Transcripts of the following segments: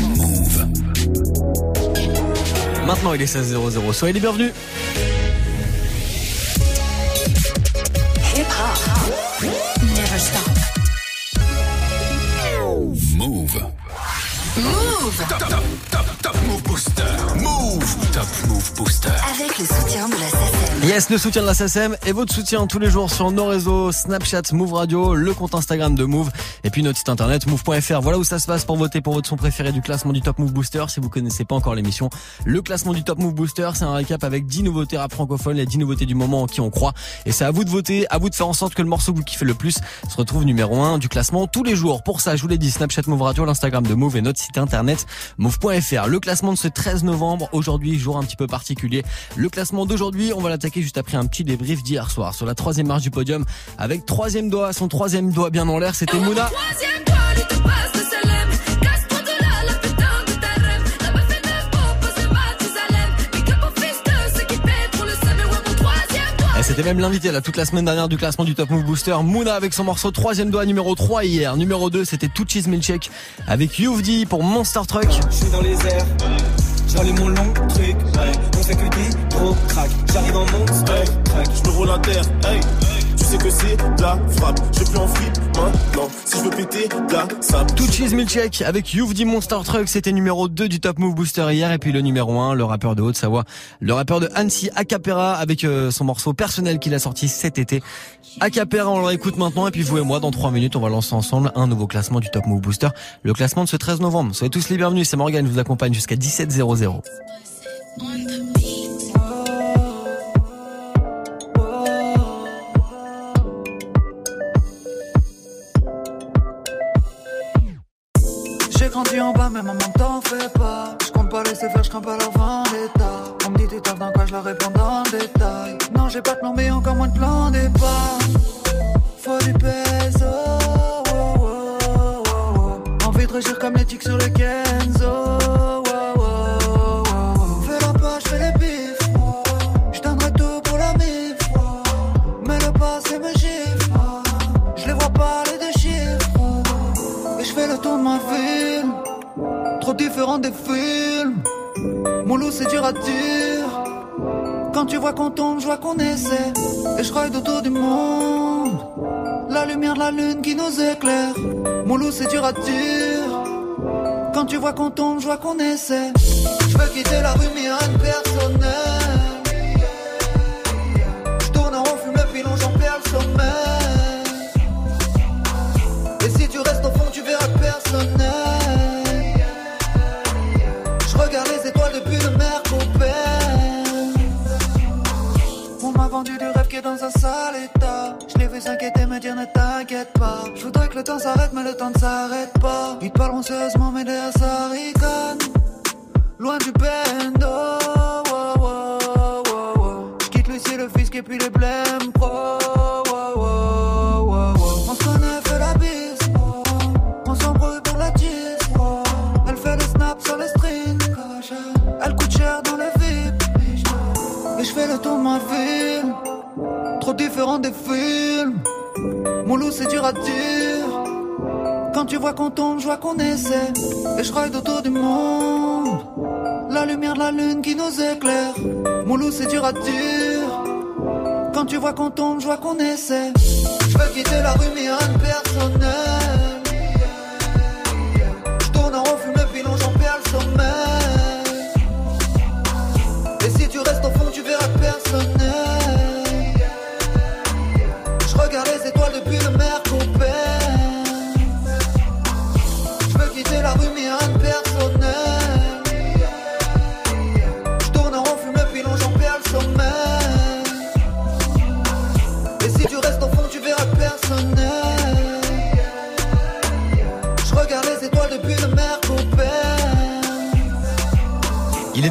Move. Maintenant, il est 16h00. Soyez les bienvenus. Hip hop never stop. Move. Move Top, top, Yes, le soutien de la SACEM et votre soutien tous les jours sur nos réseaux Snapchat, Move Radio, le compte Instagram de Move et puis notre site internet move.fr. Voilà où ça se passe pour voter pour votre son préféré du classement du Top Move Booster. Si vous connaissez pas encore l'émission, le classement du Top Move Booster, c'est un récap avec 10 nouveautés rap francophones, les 10 nouveautés du moment en qui on croit. Et c'est à vous de voter, à vous de faire en sorte que le morceau que vous kiffez le plus se retrouve numéro 1 du classement tous les jours. Pour ça, je vous l'ai dit, Snapchat Move Radio, l'Instagram de Move et notre site internet move.fr. Le classement de ce 13 novembre, aujourd'hui, jour un petit peu particulier. Le classement d'aujourd'hui, on va l'attaquer juste après un petit débrief d'hier soir sur la troisième marche du podium avec troisième doigt, son troisième doigt bien en l'air, c'était Mouna. C'était même l'invité là toute la semaine dernière du classement du Top Move Booster. Mouna avec son morceau troisième doigt numéro 3 hier. Numéro 2 c'était Touchis Milchek avec Youvdi pour Monster Truck. Je suis dans les airs, j'allume mon long truc, ouais. on fait que crack, j'arrive en monstre, crack. je me roule à terre, hey. Tu sais que c'est de la frappe, je plus en free maintenant. Si je veux péter, de la sable. Touchis Milchek avec Youvdi Monster Truck, c'était numéro 2 du Top Move Booster hier et puis le numéro 1, le rappeur de Haute-Savoie, le rappeur de Annecy Acapera avec euh, son morceau personnel qu'il a sorti cet été. Acapera, on le réécoute maintenant et puis vous et moi dans 3 minutes, on va lancer ensemble un nouveau classement du Top Move Booster, le classement de ce 13 novembre. Soyez tous les bienvenus, c'est Morgan, je vous accompagne jusqu'à 17h00. J'ai grandi en bas, mais maman t'en fais pas. Je compte pas laisser faire, je crains pas leur vendetta. On me dit tu taffes dans quoi, je leur réponds dans le détail. Non, j'ai pas de plan, mais encore moins de plan départ. Faut du peso. oh, oh, oh, oh. Envie de régir comme les tics sur le Kenzo. Des films. Mon loup c'est dur à dire. Quand tu vois qu'on tombe, je vois qu'on essaie. Et je ride autour du monde. La lumière de la lune qui nous éclaire. Mon loup c'est dur à dire. Quand tu vois qu'on tombe, je vois qu'on essaie. Je veux quitter la rue mais rien de personnel Je l'ai vu s'inquiéter, me dire ne t'inquiète pas. Je voudrais que le temps s'arrête, mais le temps ne s'arrête pas. Ils parleront sérieusement, mais derrière ça rigole. Loin du bendo. wow, wow, wow, wow. Je quitte Lucie, le fisc et puis les blèmes pro. Des films. Mon loup, c'est dur à dire. Quand tu vois qu'on tombe, je vois qu'on essaie. Et je ride autour du monde. La lumière de la lune qui nous éclaire. Mon loup, c'est dur à dire. Quand tu vois qu'on tombe, je vois qu'on essaie. Je veux quitter la rue, mais rien de personnel.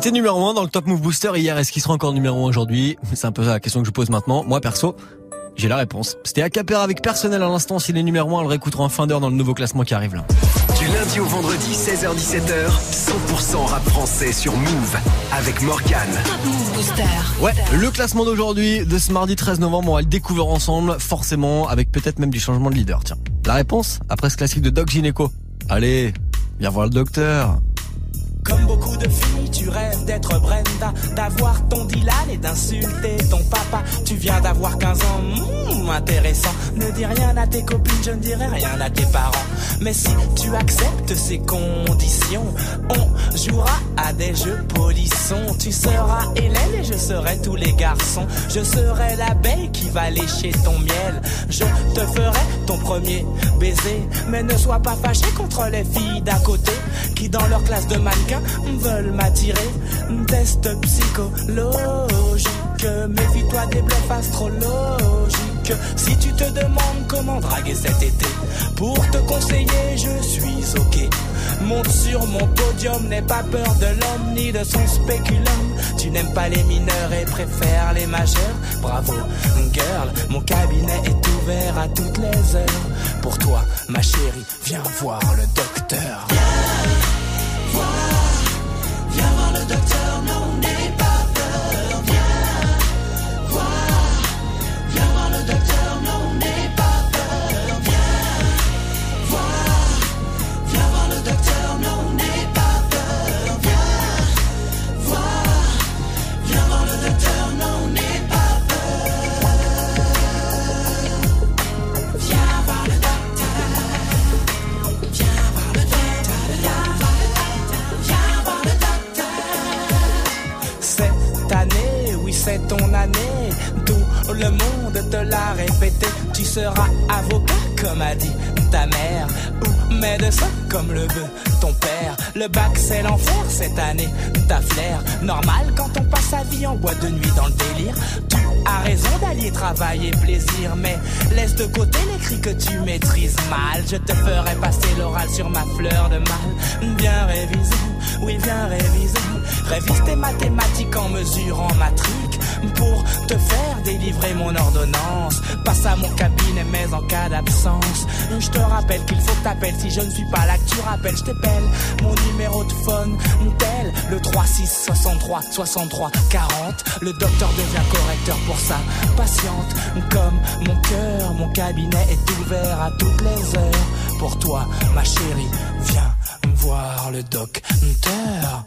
Était numéro 1 dans le Top Move Booster hier, est-ce qu'il sera encore numéro 1 aujourd'hui? C'est un peu la question que je pose maintenant. Moi perso, j'ai la réponse. C'était Acapera avec personnel à l'instant, s'il est numéro 1, on le réécoutera en fin d'heure dans le nouveau classement qui arrive là. Du lundi au vendredi, 16h-17h, 100% rap français sur Move avec Morgan. Top Move Booster. Ouais, le classement d'aujourd'hui, de ce mardi 13 novembre, on va le découvrir ensemble, forcément, avec peut-être même du changement de leader. Tiens, la réponse, après ce classique de Doc Gineco, Allez, viens voir le docteur. Comme beaucoup de filles, tu rêves d'être Brenda, d'avoir ton Dylan et d'insulter ton papa. Tu viens d'avoir 15 ans, hmm, intéressant. Ne dis rien à tes copines, je ne dirai rien à tes parents. Mais si tu acceptes ces conditions, on jouera à des jeux polissons. Tu seras Hélène et je serai tous les garçons. Je serai l'abeille qui va lécher ton miel. Je te ferai ton premier baiser. Mais ne sois pas fâché contre les filles d'à côté qui dans leur classe de mannequin veulent m'attirer. Test psychologique, méfie-toi des bluffs astrologiques. Si tu te demandes comment draguer cet été, pour te conseiller, je suis ok. Monte sur mon podium, n'aie pas peur de l'homme ni de son spéculum. Tu n'aimes pas les mineurs et préfères les majeurs. Bravo, girl, mon cabinet est ouvert à toutes les heures. Pour toi, ma chérie, viens voir le docteur. Viens voir Tout le monde te l'a répété. Tu seras avocat, comme a dit ta mère, ou médecin, comme le veut ton père. Le bac, c'est l'enfer cette année. Ta flair, normal quand on passe sa vie en boîte de nuit dans le délire. Tu as raison d'allier travail et plaisir, mais laisse de côté les cris que tu maîtrises mal. Je te ferai passer l'oral sur ma fleur de mal. Bien révisé, oui, bien révisé. Révise tes mathématiques en mesurant ma truc pour te faire délivrer mon ordonnance. Passe à mon cabinet, mais en cas d'absence, je te rappelle qu'il faut que. Si je ne suis pas là, tu rappelles, je t'appelle. Mon numéro de phone, tel le 36 63 63 40. Le docteur devient correcteur pour sa patiente. Comme mon cœur, mon cabinet est ouvert à toutes les heures. Pour toi, ma chérie, viens voir le docteur.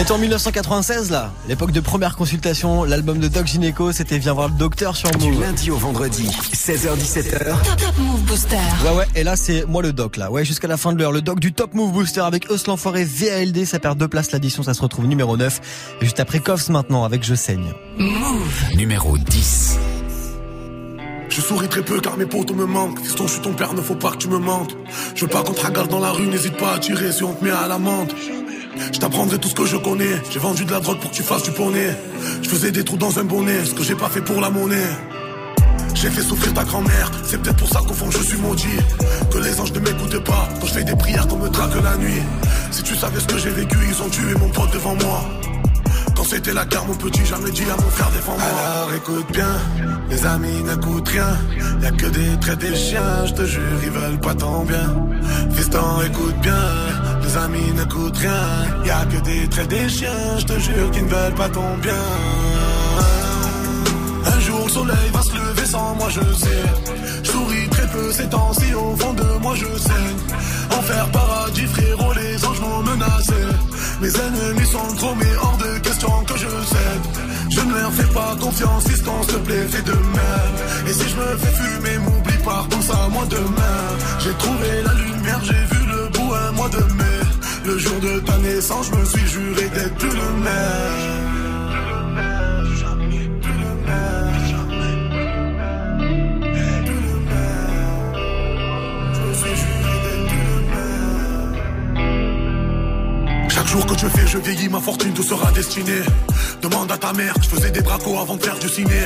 C'était en 1996 là, l'époque de première consultation. L'album de Doc Gineco, c'était Viens voir le docteur sur Du Move. lundi au vendredi, 16h17h, Top Top Move Booster. Ouais ouais, et là c'est moi le doc là. Ouais, jusqu'à la fin de l'heure, le doc du Top Move Booster avec Eus l'enfoiré VALD, ça perd deux places l'addition, ça se retrouve numéro 9. Et juste après Koffs maintenant avec Je saigne. numéro 10. Je souris très peu car mes potos me manquent. Fiston, je suis ton père, ne faut pas que tu me mentes. Je veux pas qu'on te regarde dans la rue, n'hésite pas à tirer si on te met à l'amende. Je tout ce que je connais. J'ai vendu de la drogue pour que tu fasses du poney. Je faisais des trous dans un bonnet, ce que j'ai pas fait pour la monnaie. J'ai fait souffrir ta grand-mère, c'est peut-être pour ça qu'au fond je suis maudit. Que les anges ne m'écoutent pas, quand je fais des prières qu'on me traque la nuit. Si tu savais ce que j'ai vécu, ils ont tué mon pote devant moi. Quand c'était la guerre, mon petit, jamais dit à mon frère défends-moi. Alors écoute bien, les amis n'écoutent rien. Y'a que des traits des chiens, je te jure, ils veulent pas ton bien. Fiston, écoute bien, les amis n'écoutent rien. Y'a que des traits des chiens, je te jure, qu'ils ne veulent pas ton bien. Un jour le soleil va se lever sans moi je sais. Je souris très peu ces temps-ci au fond de moi je saigne Enfer paradis frérot les anges m'ont menacé. Mes ennemis sont trop mais hors de question que je cède. Je ne leur fais pas confiance si s'il te plaît fais de même. Et si je me fais fumer m'oublie pas pense à moi demain. J'ai trouvé la lumière j'ai vu le bout un mois de mai Le jour de ta naissance je me suis juré d'être le jour que je fais, je vieillis, ma fortune te sera destinée. Demande à ta mère, je faisais des bracos avant de faire du ciné.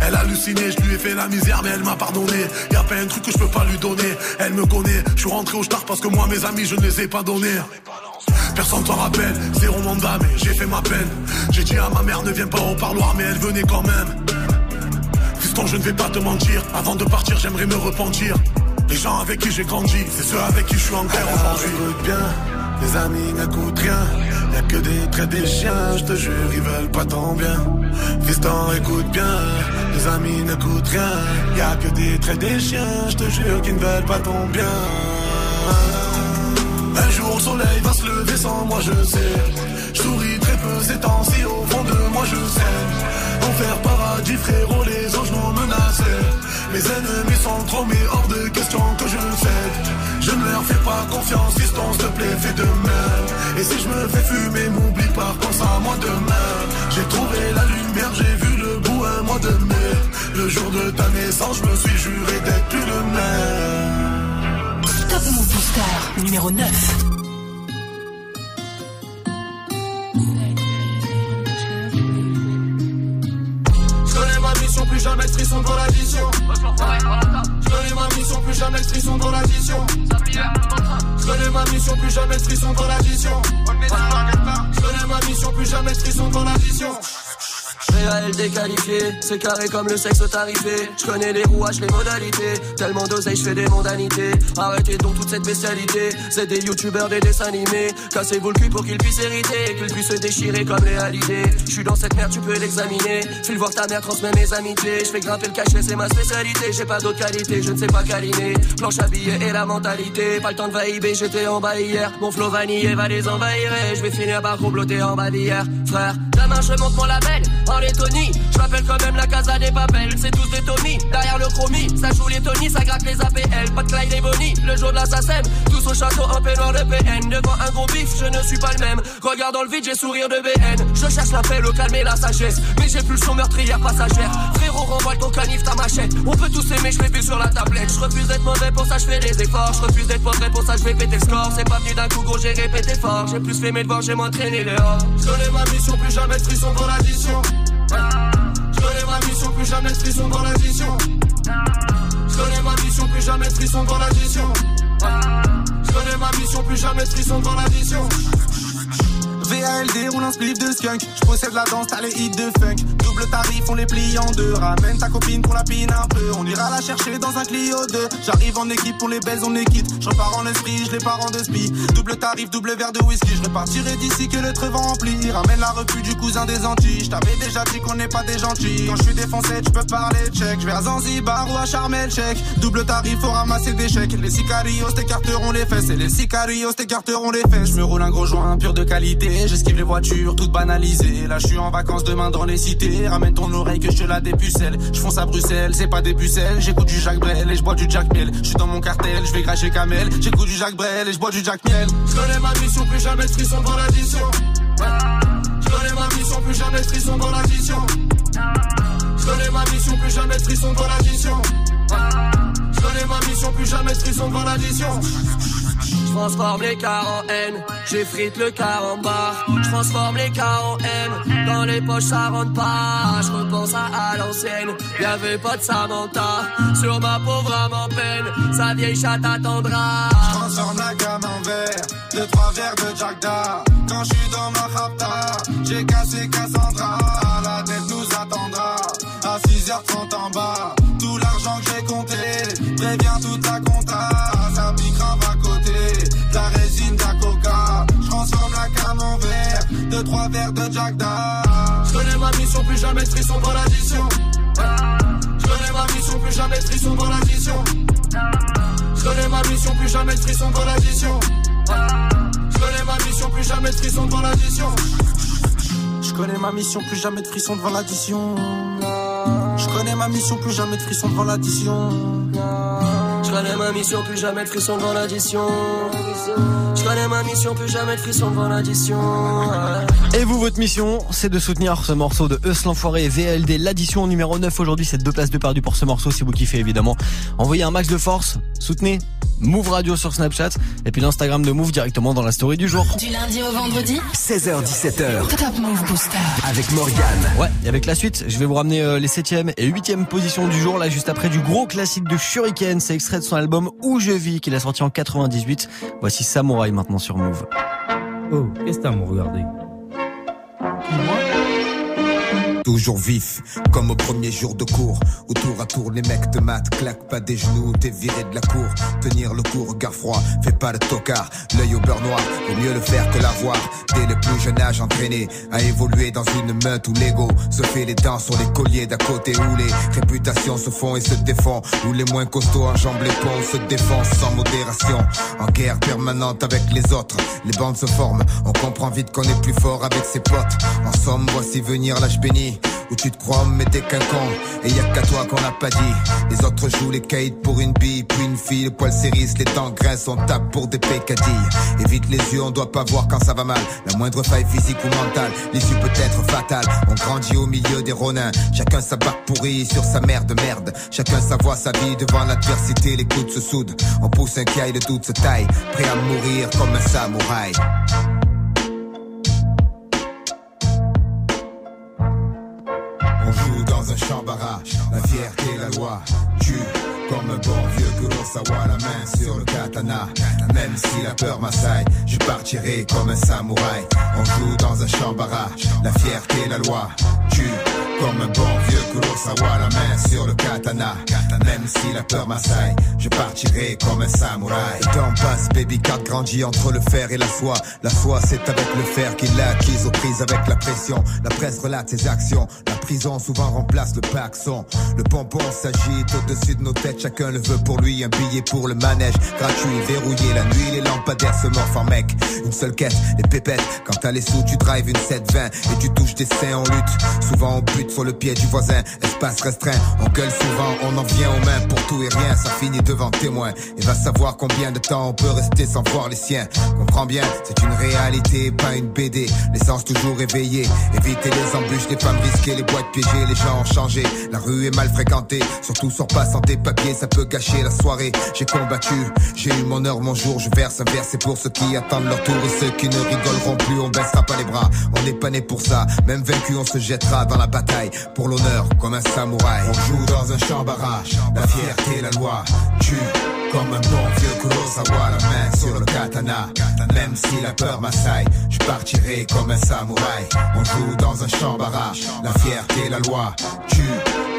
Elle a halluciné, je lui ai fait la misère, mais elle m'a pardonné. Y a pas un truc que je peux pas lui donner. Elle me connaît, je suis rentré au star parce que moi, mes amis, je ne les ai pas donnés. Personne t'en rappelle, zéro mandat, mais j'ai fait ma peine. J'ai dit à ma mère, ne viens pas au parloir, mais elle venait quand même. Fiston, je ne vais pas te mentir. Avant de partir, j'aimerais me repentir. Les gens avec qui j'ai grandi, c'est ceux avec qui je suis en guerre aujourd'hui. Les amis n'écoutent rien. Y'a que des traits des chiens, je te jure, ils veulent pas ton bien. Fiston, écoute bien, les amis n'écoutent rien. Y'a que des traits des chiens, je te jure, qu'ils ne veulent pas ton bien. Un jour le soleil va se lever sans moi je sais Je souris très peu ces temps-ci au fond de moi je sais Enfer paradis frérot les anges m'ont menacé Mes ennemis sont trop mais hors de question que je cède Je ne leur fais pas confiance s'il te plaît fais de même. Et si je me fais fumer m'oublie pas pense à moi demain. J'ai trouvé la lumière j'ai vu le bout un mois de mai. Le jour de ta naissance je me suis juré d'être plus le même. Top Move Booster, numéro 9. Plus jamais frisson dans l'addition. Je connais ma mission, plus jamais frisson dans l'addition. Je connais ma mission, plus jamais frisson dans l'addition. Je connais ma mission, plus jamais frisson dans l'addition. Réel déqualifié, c'est carré comme le sexe tarifé. Je connais les rouages, les modalités. Tellement d'oseille, je fais des mondanités. Arrêtez donc toute cette bestialité. C'est des youtubeurs, des dessins animés. Cassez-vous le cul pour qu'ils puissent hériter. Qu'ils puissent se déchirer comme halidés. Je suis dans cette merde, tu peux l'examiner. File voir ta mère, transmets mes amitiés. Je fais grimper le cachet, c'est ma spécialité. J'ai pas d'autre qualité, je ne sais pas câliner. Planche habillée et la mentalité. Pas le temps de vaïber, j'étais en bas hier. Mon flow vanillé va les envahir. Je vais finir par comploter en bas d'hier. Frère, je monte mon label. En Lettonie, je m'appelle quand même la casa des papels. C'est tous des Tommy, derrière le chromie. Ça joue les Tony, ça gratte les APL. Pas de Clyde et Bonnie, le jour de l'assassin. Tous au château en peignoir de PN. Devant un gros bif, je ne suis pas le même. Regarde dans le vide, j'ai sourire de BN. Je cherche la paix, le calme et la sagesse. Mais j'ai plus son meurtrière passagère. Frérot, renvoie ton canif, ta machette. On peut tous aimer, je l'ai vu sur la tablette. Je refuse d'être mauvais, pour ça je fais des efforts. Je refuse d'être mauvais, pour ça je vais péter score. C'est pas venu d'un coup, gros, j'ai répété fort. J'ai plus fait mes devoirs, j'ai m'entraîné dehors. Je connais ma mission, plus jamais de frisson dans l'addition. Je connais ma mission, plus jamais de frisson dans l'addition. Je connais ma mission, plus jamais de frisson dans l'addition. Je connais ma mission, plus jamais de frisson dans l'addition. VALD roule un slip de skunk. Je possède la danse, t'as les hits de funk. Double tarif, on les plie en deux. Ramène ta copine pour la pine un peu. On ira la chercher dans un Clio 2. J'arrive en équipe, on les baise, on les quitte. Je repars en esprit, je les pars en deux spi. Double tarif, double verre de whisky. Je repartirai d'ici que le trevant rempli. Ramène la repu du cousin des Antilles. Je t'avais déjà dit qu'on n'est pas des gentils. Quand je suis défoncé, tu peux parler tchèque. Je vais à Zanzibar ou à Sharm el. Double tarif, faut ramasser des chèques. Les sicarios t'écarteront les fesses. Et les sicarios t'écarteront les fesses. Je me roule un gros joint pur de qualité. J'esquive les voitures toutes banalisées. Là, je suis en vacances demain dans les cités. Ramène ton oreille que je la dépucelle. Je fonce à Bruxelles, c'est pas des pucelles. J'écoute du Jacques Brel et je bois du Jack Miel. Je suis dans mon cartel, je vais cracher Kamel. J'écoute du Jacques Brel et je bois du Jack Miel. Je ma mission, plus jamais de frisson dans l'addition. Je connais ma mission, plus jamais de dans l'addition. Je ma mission, plus jamais de frisson dans l'addition. Je ma mission, plus jamais de frisson dans l'addition. Je transforme les cars en haine, j'effrite le car en barre. Je transforme les cars en haine, dans les poches ça rentre pas. Je repense à, à l'ancienne, y'avait pas de Samantha. Sur ma pauvre âme en peine, sa vieille chatte attendra. Je transforme la gamme en verre, deux trois verres de Jack Da. Quand je suis dans ma rapta, j'ai cassé Cassandra. La tête nous attendra, à 6h30 en bas. Tout l'argent que j'ai compté, préviens toute la deux verres de Jack. Je connais ma mission, plus jamais de frisson dans l'addition. Je connais ma mission, plus jamais de frisson dans l'addition. Je connais ma mission, plus jamais de frisson dans l'addition. Je connais ma mission, plus jamais de frisson devant l'addition. Je connais ma mission, plus jamais de frisson devant l'addition. Je connais ma mission, plus jamais de frisson devant l'addition. Je connais ma mission, plus jamais de frisson devant l'addition. Je connais ma mission, plus jamais de frisson devant l'addition. Et vous, votre mission, c'est de soutenir ce morceau de Eus l'Enfoiré et VLD, l'addition numéro 9 aujourd'hui, c'est deux places de perdu pour ce morceau si vous kiffez évidemment. Envoyez un max de force, soutenez Move Radio sur Snapchat et puis l'Instagram de Move directement dans la story du jour. Du lundi au vendredi, 16h17h Top Move Booster. avec Morgane. Ouais, et avec la suite, je vais vous ramener euh, les 7ème et 8ème positions du jour, là juste après du gros classique de Shuriken, c'est extrait de son album Où je vis qu'il a sorti en 98. Voici Samouraï maintenant sur Move. Oh, qu'est-ce que t'as à me regarder? Toujours vif, comme au premier jour de cours. Au tour à tour, les mecs te matent, claque pas des genoux, t'es viré de la cour. Tenir le coup, regard froid, fais pas le tocard. L'œil au beurre noir, vaut mieux le faire que l'avoir. Dès le plus jeune âge, entraîné à évoluer dans une meute où l'ego se fait les dents sur les colliers d'à côté, où les réputations se font et se défont. Où les moins costauds enjambent les ponts, se défoncent sans modération. En guerre permanente avec les autres, les bandes se forment. On comprend vite qu'on est plus fort avec ses potes. En somme, voici venir l'âge béni. Où tu te crois mais t'es qu'un con. Et y a qu'à toi qu'on n'a pas dit. Les autres jouent les caïds pour une bille Puis une fille, le poil s'érisse, les dents On tape pour des pécadilles. Évite les yeux, on doit pas voir quand ça va mal. La moindre faille physique ou mentale L'issue peut être fatale. On grandit au milieu des ronins. Chacun sa barque pourrie sur sa mère de merde. Chacun sa voix, sa vie devant l'adversité. Les coudes se soudent. On pousse un caille, le doute se taille. Prêt à mourir comme un samouraï dans un champ barrage, la fierté, la loi. Tue comme un bon vieux Kurosawa, la main sur le katana. Même si la peur m'assaille, je partirai comme un samouraï. On joue dans un champ barrage, la fierté, la loi. Tue comme un bon vieux Kurosawa, la main sur le katana. Même si la peur m'assaille, je partirai comme un samouraï. Le temps passe, baby cat grandit entre le fer et la foi. La foi, c'est avec le fer qu'il l'a acquise aux prises avec la pression. La presse relate ses actions. La prison souvent remplace le paxon. Le pompon s'agite au-dessus de nos têtes. Chacun le veut pour lui. Un billet pour le manège. Gratuit, verrouillé. La nuit, les lampadaires se morfent en mec. Une seule quête, les pépettes. Quand t'as les sous, tu drives une 720 et tu touches des seins en lutte. Souvent, on bute sur le pied du voisin. Espace restreint. On gueule souvent, on en vient aux mains pour tout et rien. Ça finit devant témoin. Et va savoir combien de temps on peut rester sans voir les siens. Comprends bien, c'est une réalité, pas une BD. L'essence toujours éveillée. Éviter les embûches, les femmes risquées, les boîtes piégées. Les gens ont changé. La rue est mal fréquentée. Surtout sors pas sans tes papiers, ça peut gâcher la soirée. J'ai combattu, j'ai eu mon heure, mon jour. Je verse un verre, c'est pour ceux qui attendent leur tour et ceux qui ne rigoleront plus. On baissera pas les bras. On n'est pas né pour ça. Même vaincu, on se jettera dans la bataille pour l'honneur comme un samouraï. On joue dans un champ barrage. La fierté, la loi. Tu comme un bon vieux Kurosawa, la main sur le katana. Même si la peur m'assaille, je partirai comme un samouraï. On joue dans un champ barrage, la fierté, la loi. Tu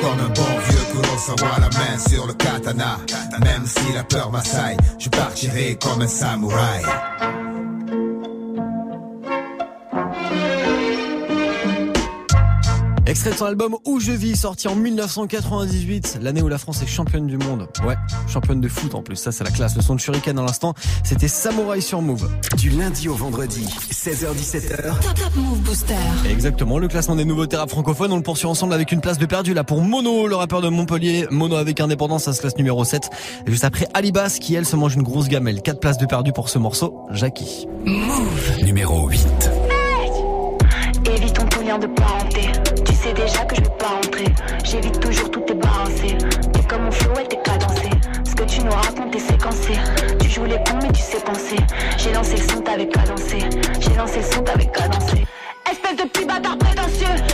comme un bon vieux Kurosawa, la main sur le katana. Même si la peur m'assaille, je partirai comme un samouraï. Extrait de son album Où je vis, sorti en 1998, l'année où la France est championne du monde. Ouais, championne de foot en plus, ça c'est la classe. Le son de Shuriken dans l'instant, c'était Samouraï sur Move. Du lundi au vendredi, 16h17h. Top Top Move Booster. Exactement, le classement des nouveaux rap francophones, on le poursuit ensemble avec une place de perdu là pour Mono, le rappeur de Montpellier. Mono avec indépendance, ça se classe numéro 7. Et juste après Alibas qui elle se mange une grosse gamelle. 4 places de perdu pour ce morceau, Jackie. Move. Numéro 8. Évitons tout lien de parenté. Sais déjà que je veux pas rentrer. J'évite toujours tout tes balancé. T'es comme mon flow et t'es cadencé. Ce que tu nous racontes est séquencé. Tu joues les cons mais tu sais penser. J'ai lancé le son, t'avais cadencé. J'ai lancé le son, t'avais cadencé. Espèce de petit bâtard prétentieux.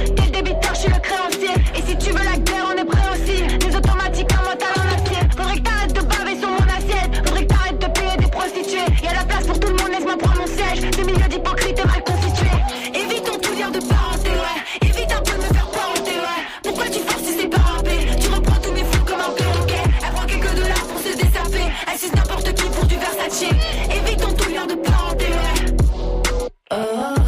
Oh,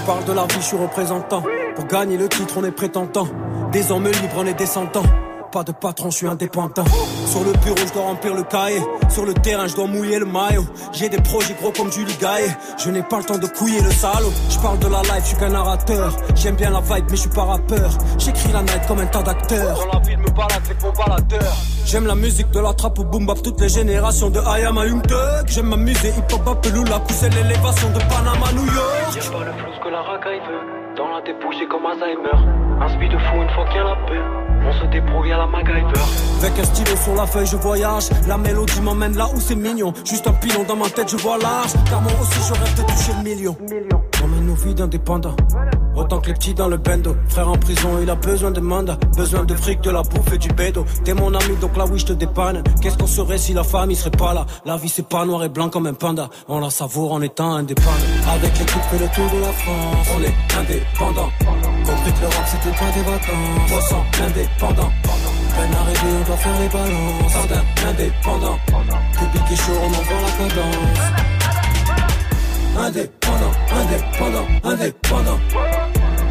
Je parle de la vie, je suis représentant. Pour gagner le titre, on est prétentant. Des hommes libres, on est descendants. Pas de patron, je suis indépendant. Sur le bureau, je dois remplir le cahier. Sur le terrain, je dois mouiller le maillot. J'ai des projets gros comme Julie Gaillet. Je n'ai pas le temps de couiller le salaud. Je parle de la life, je suis qu'un narrateur. J'aime bien la vibe, mais je suis pas rappeur. J'écris la night comme un tas d'acteurs. Dans la ville, me balade avec mon baladeur. J'aime la musique de la trappe au boom bap, toutes les générations de I am a Thug. J'aime m'amuser, hip hop, Apelula, pousser l'élévation de Panama, New York. Y'a pas le flou que la racaille veut. Dans la dépouille, j'ai comme Alzheimer. Un speed de fou une fois qu'il y a la paix. On se débrouille à la MacGyver. Avec un stylo sur la feuille, je voyage. La mélodie m'emmène là où c'est mignon. Juste un pilon dans ma tête, je vois large. Car moi aussi, je rêve de toucher le million. On mène nos vies d'indépendants. Autant que les petits dans le bendo. Frère en prison, il a besoin de mandat. Besoin de fric, de la bouffe et du bédo. T'es mon ami, donc là oui, je te dépanne. Qu'est-ce qu'on serait si la famille serait pas là? La vie, c'est pas noir et blanc comme un panda. On la savoure en étant indépendant. Avec l'équipe fait le tour de la France. On est indépendant. Compris que le rap, c'était pas des vacances. On sent indépendant. Peine arrivée, on doit faire les balances. Jardin indépendant. Public est chaud, on envoie la cadence. Indépendant, indépendant, indépendant.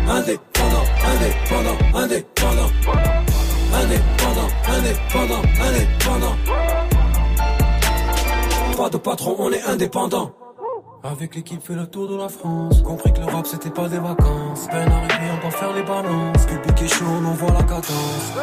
Indépendant, indépendant, indépendant. Indépendant, indépendant, indépendant. Pas de patron, on est indépendant. Avec l'équipe fait le tour de la France Compris que le rap c'était pas des vacances Peine arrivée on doit faire les balances Public est chaud on envoie la cadence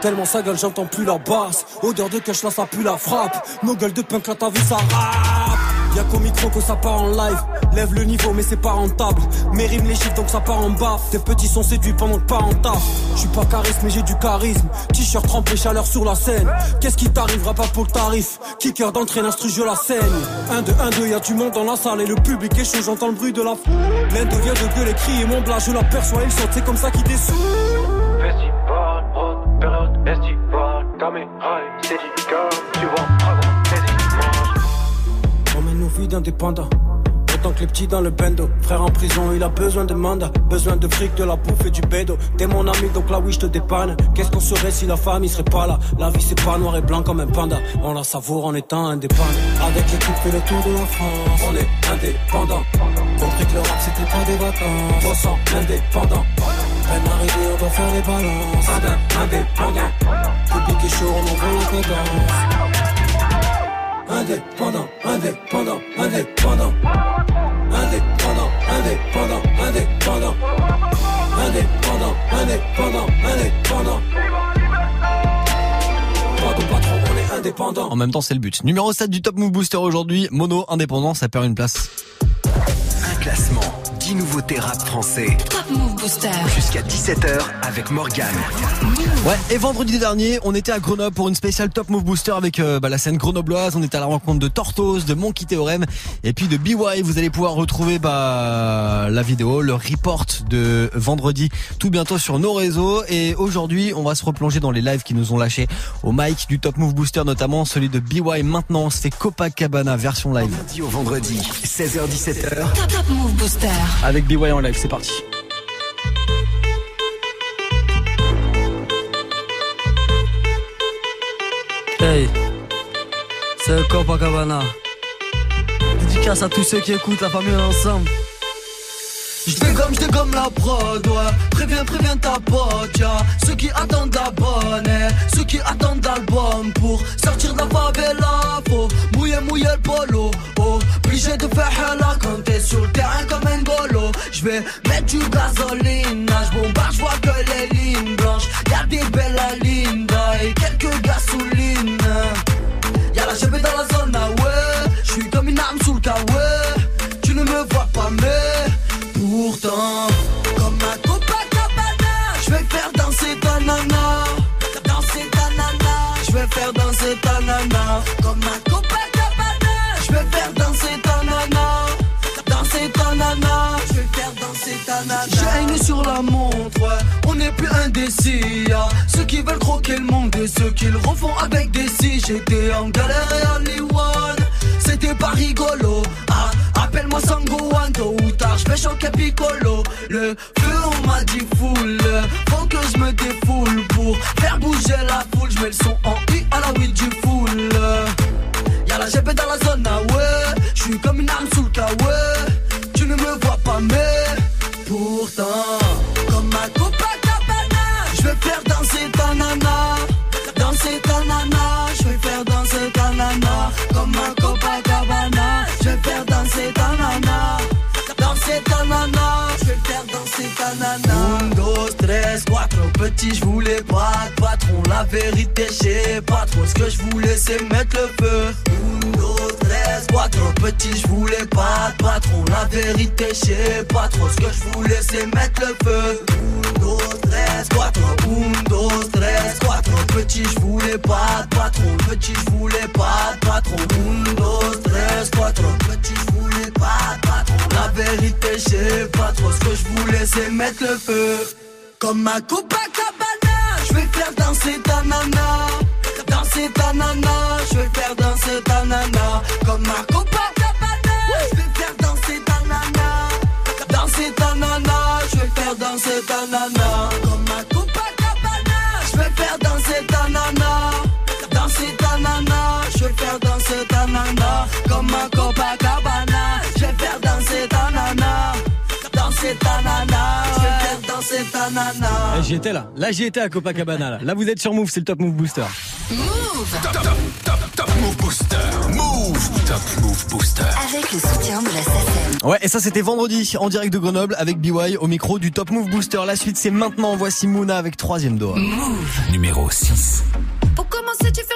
Tellement sa gueule j'entends plus la basse Odeur de cash là ça pue la frappe Nos gueules de punk là t'as vu ça rap Y'a qu'au micro que ça part en live. Lève le niveau mais c'est pas rentable. Mes rimes les chiffres donc ça part en bas Tes petits sont séduits pendant que pas en taf Je suis pas charisme mais j'ai du charisme. T-shirt trempé chaleur sur la scène. Qu'est-ce qui t'arrivera pas pour le tarif? Kicker d'entrée l'instru je la scène. 1 2 1 2 y'a du monde dans la salle et le public est chaud. J'entends le bruit de la foule. L'un devient de gueuler crier mon blas je l'aperçois. Il saute c'est comme ça qu'il descend d'indépendants. Autant que les petits dans le bendo. Frère en prison, il a besoin de mandat. Besoin de fric, de la bouffe et du bédo. T'es mon ami, donc là oui, je te dépanne. Qu'est-ce qu'on serait si la famille serait pas là? La vie, c'est pas noir et blanc comme un panda. On la savoure en étant indépendant. Avec l'équipe, fait le tour de la France. On est indépendant. Compris que le rap, c'était pas des vacances. On sent indépendant. Peine arrivée, on doit faire les balances. Indé- Indépendant. Public est chaud, on envoie la cadence. Indépendant, indépendant, indépendant. Indépendant, indépendant, indépendant. Indépendant, indépendant, indépendant. En même temps, c'est le but. Numéro 7 du Top Move Booster aujourd'hui, Mono indépendant, ça perd une place. Un classement, 10 nouveautés rap français. Top Move Booster. Jusqu'à 17h avec Morgane. Ouais, et vendredi dernier, on était à Grenoble pour une spéciale Top Move Booster avec euh, bah, la scène grenobloise. On était à la rencontre de Tortos, de Monkey Théorème et puis de BY. Vous allez pouvoir retrouver bah, la vidéo, le report de vendredi tout bientôt sur nos réseaux. Et aujourd'hui, on va se replonger dans les lives qui nous ont lâchés au mic du Top Move Booster, notamment celui de BY. Maintenant, c'est Copacabana version live. Lundi au vendredi, 16h-17h. Top Top Move Booster. Avec BY en live, c'est parti. Hey, c'est Copacabana. Dédicace à tous ceux qui écoutent la famille ensemble. Je dégomme, je dégomme la prod, ouais. Préviens, préviens ta pote, ya. Ceux qui attendent d'abonner, ceux qui attendent d'album pour sortir de la favela. Faut mouiller, mouiller le polo, oh. Obligé de faire hella quand sur le terrain comme un golo. Je vais mettre du gasoline, je bombarde, je vois que les lignes blanches. Y'a des belles Linda et quelques gasolines. Y'a la GP dans la zone, ah ouais. J'suis comme une arme sous le ouais. Pourtant, comme un Copacabana, je vais faire danser ta nana. Danser ta nana, je vais faire danser ta nana. Comme un Copacabana, je vais faire danser ta nana. Danser ta nana, je vais faire danser ta nana. J'ai sur la montre, on n'est plus indécis. y'a Ceux qui veulent croquer le monde et ceux qui le refont avec des si. J'étais en galère et Hollywood, c'était pas rigolo. Ah, appelle-moi Sango Wando ou tard, je vais choquer Piccolo. Le feu, on m'a dit full, faut que je me défoule pour faire bouger la foule. Je mets le son en I à la oui du full. Y'a la GP dans la zone, ah ouais. J'suis comme une arme sous petit, je voulais pas de patron. La vérité, je sais pas trop. Ce que je voulais, c'est mettre le feu. Un, dos, tres, quatre, petit, je voulais pas de patron. La vérité, je sais pas trop. Ce que je voulais, c'est mettre le feu. Un, dos, tres, quatre, un, dos, tres, quatre, petit, je voulais pas de patron. Petit, je voulais pas de patron. Un, dos, tres, quatre, petit, je voulais pas de patron. La vérité, je sais pas trop. Ce que je voulais, c'est mettre le feu. Comme un Copacabana, je vais faire danser ta nana. Danser ta nana, je vais faire danser ta nana. Comme un Copacabana, je vais faire danser ta nana. Danser ta nana, je vais faire danser ta nana. Comme un Copacabana, je vais faire danser ta nana. Danser ta nana, je vais faire danser ta nana. Comme un Copacabana, je vais faire danser ta nana. Danser ta nana. Danser ta nana. Là, j'y étais là. Là, j'y étais à Copacabana. Là, là vous êtes sur Move, c'est le Top Move Booster. Move Top, top, top, top Move Booster. Move. Top Move Booster. avec le soutien de la SACEM. Ouais, et ça c'était vendredi en direct de Grenoble avec BY au micro du Top Move Booster. La suite c'est maintenant. Voici Mouna avec troisième doigt. Numéro 6. Pour commencer, tu fermes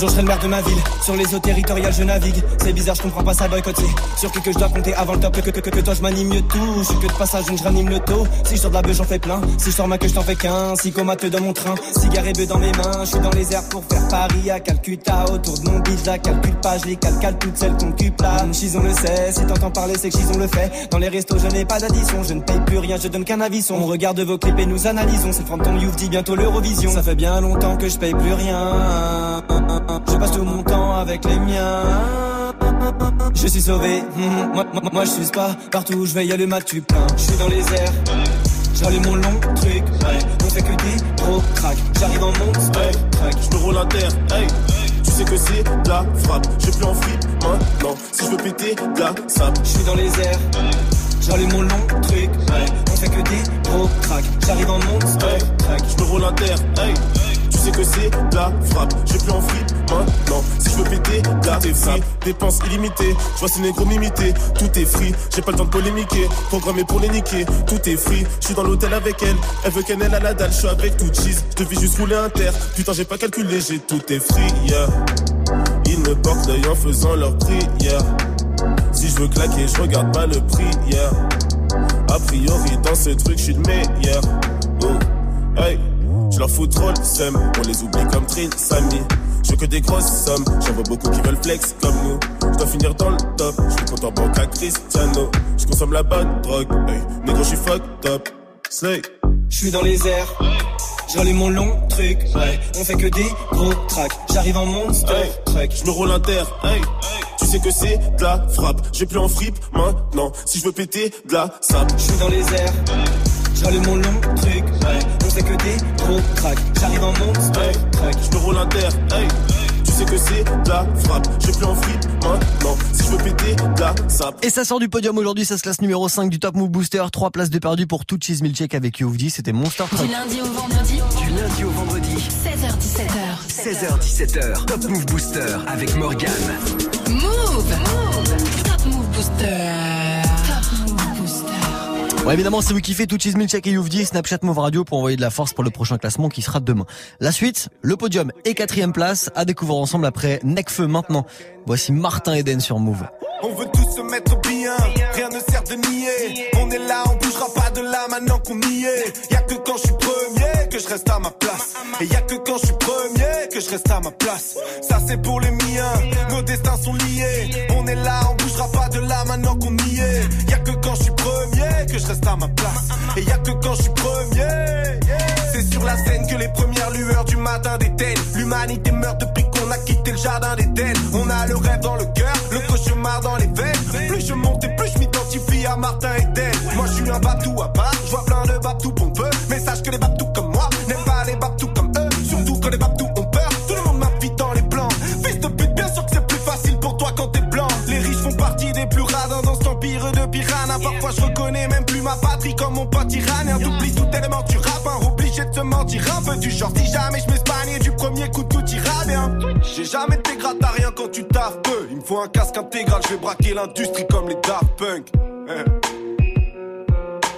je serai le maire de ma ville, sur les eaux territoriales je navigue. C'est bizarre, je comprends pas ça boycotter. Sur qui que je dois compter avant le top, que, que, que, que toi je m'anime mieux tout. Je suis que de passage donc je ranime le taux. Si je sors de la beuh j'en fais plein, si je sors ma queue je fais qu'un. Si comate dans mon train, cigare et bœuf dans mes mains. Je suis dans les airs pour faire Paris à Calcutta. Autour de mon bise, la calcule pas, je les calcale toutes celles qu'on cupe. Chison le sait, si t'entends parler c'est que Chison le fait. Dans les restos je n'ai pas d'addition, je ne paye plus rien, je donne qu'un avis. On regarde vos clips et nous analysons. C'est le fantôme Youth dit bientôt l'Eurovision. Ça fait bien longtemps que je paye plus rien. Je passe tout mon temps avec les miens. Je suis sauvé, hum, moi, moi, moi je suis pas partout où je vais y aller ma tu plein. Je suis dans les airs, j'allume mon long truc. Ouais. On fait que des gros crack. J'arrive en monte, track. Je me roule à terre, hey. Tu sais que c'est la frappe. J'ai plus en fripe maintenant. Si je veux péter, de la sable. Je suis dans les airs, j'allume mon long truc. Ouais. On fait que des gros crack. J'arrive en monte, track. Je me roule à terre, hey. Sais que c'est la frappe. J'ai plus en fripe maintenant. Si je veux péter, de la frappe. Dépenses illimitées. Je vois ces négros m'imiter. Tout est free. J'ai pas le temps de polémiquer. Programmé pour les niquer. Tout est free. Je suis dans l'hôtel avec elle. Elle veut qu'elle ait la dalle. Je suis avec tout cheese. Je vis juste rouler un terre. Putain, j'ai pas calculé. J'ai tout est free, yeah. Ils me portent l'œil en faisant leur prière. Si je veux claquer, je regarde pas le prix, yeah. A priori, dans ce truc, je suis le meilleur. Oh, hey, je leur fous trop le seum. On les oublie comme Trin, Samy. Je que des grosses sommes. J'en vois beaucoup qui veulent flex comme nous. Je dois finir dans le top. Je suis compte en banque à Cristiano. Je consomme la bonne drogue. Hey, négro, je suis fucked up. Slay. Je suis dans les airs. J'allume mon long truc, ouais. On fait que des gros tracks. J'arrive en monster Hey, truck. je me roule un terre, hey. Tu sais que c'est de la frappe. J'ai plus en fripe maintenant. Si je veux péter, de la sable. Je suis dans les airs. J'allume mon long truc, ouais. On fait que des gros tracks. J'arrive en monster truck. Je me roule un terre, hey. Tu sais que c'est la frappe. Je plus en free maintenant. Si je veux péter, la sape. Et ça sort du podium aujourd'hui, ça se classe numéro 5 du Top Move Booster. 3 places de perdu pour tout Cheese Milkshake avec Youvdi. C'était Monster Truck. Du lundi au vendredi, Du lundi au vendredi, 16h17h. 16h17h, Top Move Booster avec Morgane. Move. Top Move Booster. Ouais, évidemment, si vous kiffez tout Cheese Milkshake et Youvdi, Snapchat Move Radio pour envoyer de la force pour le prochain classement qui sera demain. La suite, le podium et quatrième place à découvrir ensemble après Necfeu maintenant. Voici Martin Eden sur Move. On veut tous se mettre bien, rien ne sert de nier. On est là, on bougera pas de là maintenant qu'on y est. Y'a que quand je suis premier que je reste à ma place. Et y a que quand je suis premier que je reste à ma place. Ça c'est pour les miens, nos destins sont liés. On est là, on bougera pas de là maintenant qu'on y est. Que je reste à ma place. Et y a que quand je suis premier. C'est sur la scène que les premières lueurs du matin déteignent. L'humanité meurt depuis qu'on a quitté le jardin d'Éden. On a le rêve dans le cœur, le cauchemar dans les veines. Plus je monte et plus je m'identifie à Martin Eden. Moi je suis un babtou à part, je vois plein de babtou pompeux. Comme mon pote iranien. T'oublies tout élément, tu rappes, hein, obligé de se mentir un peu du genre. Si jamais je m'espagne du premier coup tout ira bien. J'ai jamais gratte à rien quand tu taffes peu. Il me faut un casque intégral, je vais braquer l'industrie comme les Daft Punk. Hein.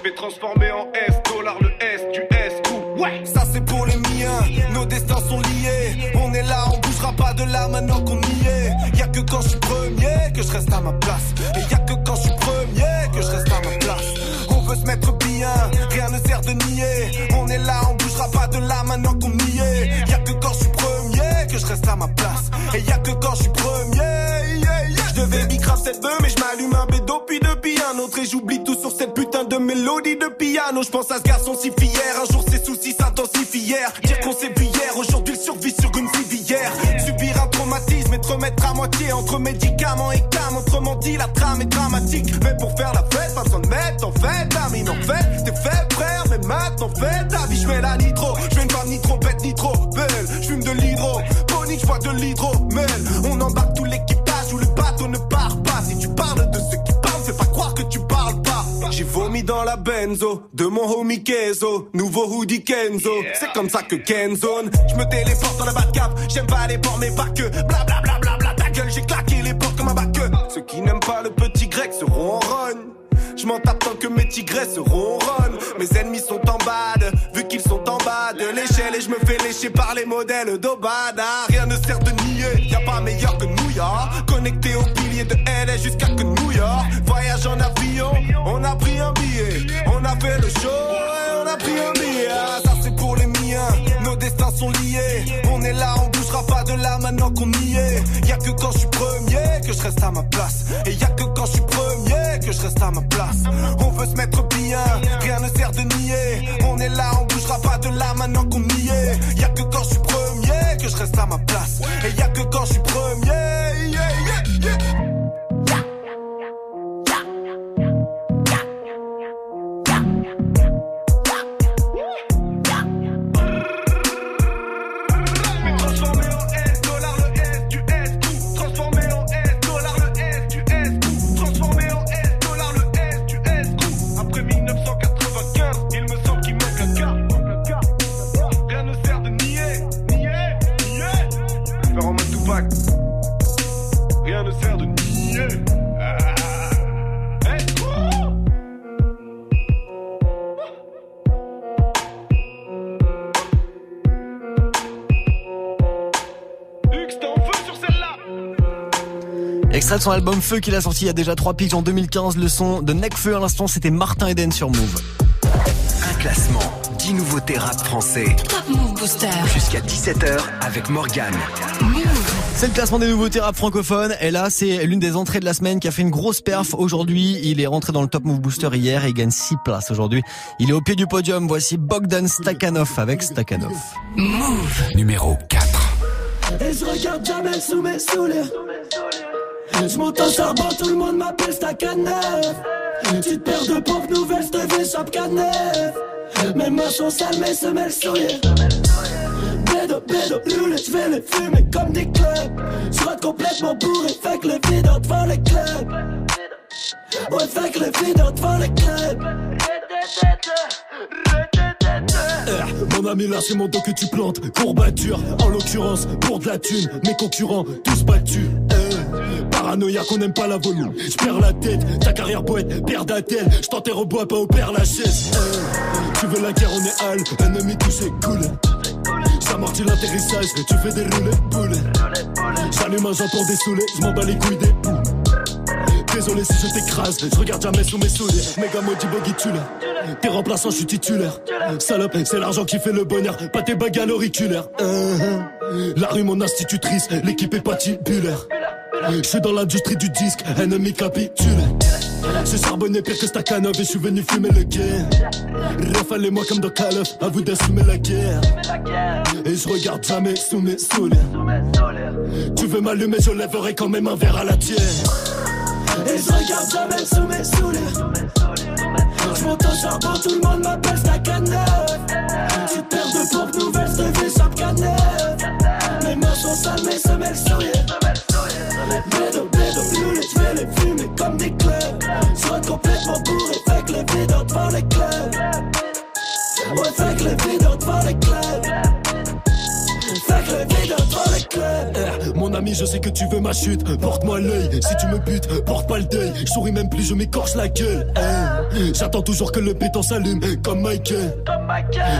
Je vais transformer en S, dollar le S, du S. Ouais, ça c'est pour les miens, nos destins sont liés. On est là, on bougera pas de là maintenant qu'on y est. Y'a que quand je suis premier que je reste à ma place. Et y a que quand je suis premier que je reste à ma place. On veut se mettre On est là, on bougera pas de là maintenant qu'on y est. Y a que quand je suis premier que je reste à ma place. Et y a que quand je suis premier. Je devais bicrave cette bœuf, mais je m'allume un bédo puis depuis un autre. Et j'oublie tout sur cette putain de mélodie de piano. Je pense à ce garçon si fier. Un jour ses soucis s'intensifient hier. Dire qu'on s'est hier, aujourd'hui Et te remettre à moitié entre médicaments et cam. Autrement dit, la trame est dramatique. Mais pour faire la fête, pas besoin de mettre en fait. Amine, en fait, t'es fait frère, mais maintenant fais ta vie. Je mets la nitro, je une femme ni trop bête ni trop belle. Je fume de l'hydro, ponique, je bois de l'hydromel. On embarque tout l'équipage vomi dans la benzo de mon homie Kenzo, nouveau hoodie Kenzo. C'est comme ça que Kenzone. Je me téléporte dans la Batcave, j'aime pas les ports mais pas que. Bla bla bla bla bla ta gueule, j'ai claqué les portes comme un bac. Ceux qui n'aiment pas le petit grec seront en rogne. Je m'en tape tant que mes tigresses ronronnent. Mes ennemis sont en bad, vu qu'ils sont en bas de l'échelle et je me fais lécher par les modèles d'Obada. Rien ne sert de nier, y a pas meilleur que Connecté au pilier de LA jusqu'à que New York. Voyage en avion, on a pris un billet. On a fait le show et on a pris un billet. Ah, ça c'est pour les miens, nos destins sont liés. On est là, on bougera pas de là maintenant qu'on y est. Y a que quand je suis premier que je reste à ma place. Et y a que quand je suis premier que je reste à ma place. On veut se mettre bien, rien ne sert de nier. On est là, on bougera pas de là maintenant qu'on y est. Y a que quand je suis premier que je reste à ma place. Et y a que quand je suis premier. yeah, yeah, yeah. Celle-là. Extrait de son album Feu qu'il a sorti il y a déjà 3 piges en 2015. Le son de Necfeu à l'instant, c'était Martin Eden sur Move. Un classement, 10 nouveautés rap français. Top Move Booster. Jusqu'à 17h avec Morgane. C'est le classement des nouveautés rap francophones. Et là, c'est l'une des entrées de la semaine qui a fait une grosse perf aujourd'hui. Il est rentré dans le Top Move Booster hier et il gagne 6 places aujourd'hui. Il est au pied du podium. Voici Bogdan Stakhanov avec Stakhanov. Move. Numéro 4. Et je regarde jamais sous mes souliers Je monte en charbon, tout le monde m'appelle Stakhanov Petite paire de pauvres nouvelles, je devais Canef Mes mains sont sales, mes semelles souillées Bédo, bédo, roulé, je vais les fumer comme des clubs. Je complètement bourré, fait que les videurs devant les clubs. Ouais, fait que les videurs devant les clubs. Eh, Mon ami là c'est mon dos que tu plantes Courbature en l'occurrence pour de la thune Mes concurrents tous battus Eh, Paranoïa qu'on n'aime pas la volume Je perds la tête, ta carrière poète perd d'attel Je t'enterre au bois pas au père la chaise Eh, Tu veux la guerre on est hal Ennemi touché cool J'amortis l'atterrissage Tu fais des roulets boules J'allume un joint pour dessouler Je m'en bats les couilles des poules Désolé si je t'écrase, je regarde jamais sous mes souliers. Méga maudit boggy tu. T'es remplaçant, je suis titulaire. Salope, c'est l'argent qui fait le bonheur, pas tes bagues à l'auriculaire. Hein, hein. La rue, mon institutrice, l'équipe est patibulaire. Je suis dans l'industrie du disque, ennemi capitule. J'ai charbonné pire que Stakhanov et je suis venu fumer le game. Rafale moi comme dans Call à vous d'assumer la guerre. Et je regarde jamais sous mes souliers. Tu veux m'allumer, je lèverai quand même un verre à la tienne. Et je regarde jamais sous mes souliers. Je monte au charbon, tout le monde m'appelle Stakhanov. Tu perds de pompes nouvelles, je te vis chaque mains sont sales, mes semelles souillées. Bédo, bédo, les fumer comme des clubs. Rentre complètement bourré, fait que les videurs devant les clubs. Ouais, les videurs ami, je sais que tu veux ma chute. Porte-moi l'œil. Si tu me butes, porte pas le deuil. Je souris même plus, je m'écorche la gueule. J'attends toujours que le béton s'allume, comme Michael.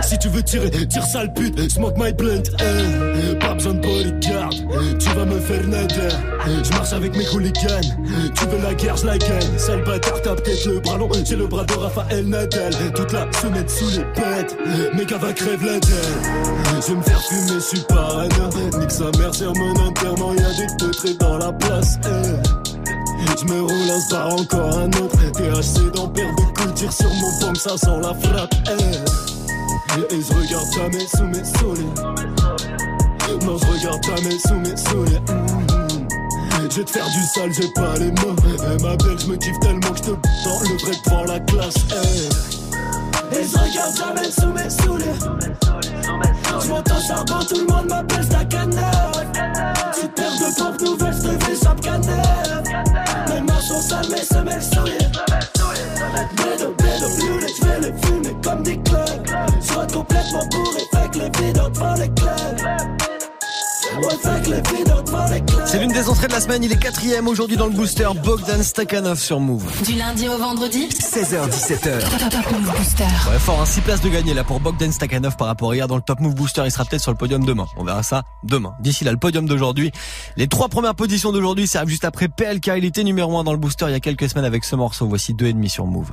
Si tu veux tirer, tire sale pute. Smoke my blunt. Eh, Pas besoin de bodyguard. Tu vas me faire nader. Je marche avec mes hooligans. Tu veux la guerre, je la gagne. Sale bâtard, t'as peut-être le bras long. J'ai le bras de Raphaël Nadal. Toute la semaine sous les pètes. Mes gars va crève la dalle. Je vais me faire fumer, je suis parano. Nique sa mère sur mon enterrement, y'a des teutrés dans la place. eh. Je me roule un star, encore un autre. THC dans paire de coups, tire sur mon pompe, ça sent la frappe. eh. Et je regarde jamais sous mes souliers. Non, je regarde jamais sous mes souliers. Mhm. Je vais te faire du sale, j'ai pas les mots. Eh, ma belle, je me kiffe tellement que je te dans le break devant la classe. eh. Et je regarde jamais sous mes souliers. Je monte au charbon, tout le monde m'appelle Stakhanov. Tu perds de pompes nouvelles, je te vis chaque canette. Mes mains sont sales, mes semelles souillées. Bédo, bédo, roulé, je vais les fumer comme des clubs. Je complètement bourré, C'est l'une des entrées de la semaine, il est quatrième aujourd'hui dans le booster Bogdan Stakhanov sur Move. Du lundi au vendredi 16h17h. Top, Move Booster. Ouais, fort, hein, 6 places de gagner là pour Bogdan Stakhanov par rapport à hier dans le Top Move Booster. Il sera peut-être sur le podium demain. On verra ça demain. D'ici là, le podium d'aujourd'hui. Les trois premières positions d'aujourd'hui, arrive juste après PLK. Il était numéro 1 dans le booster il y a quelques semaines avec ce morceau. Voici deux et demi sur Move.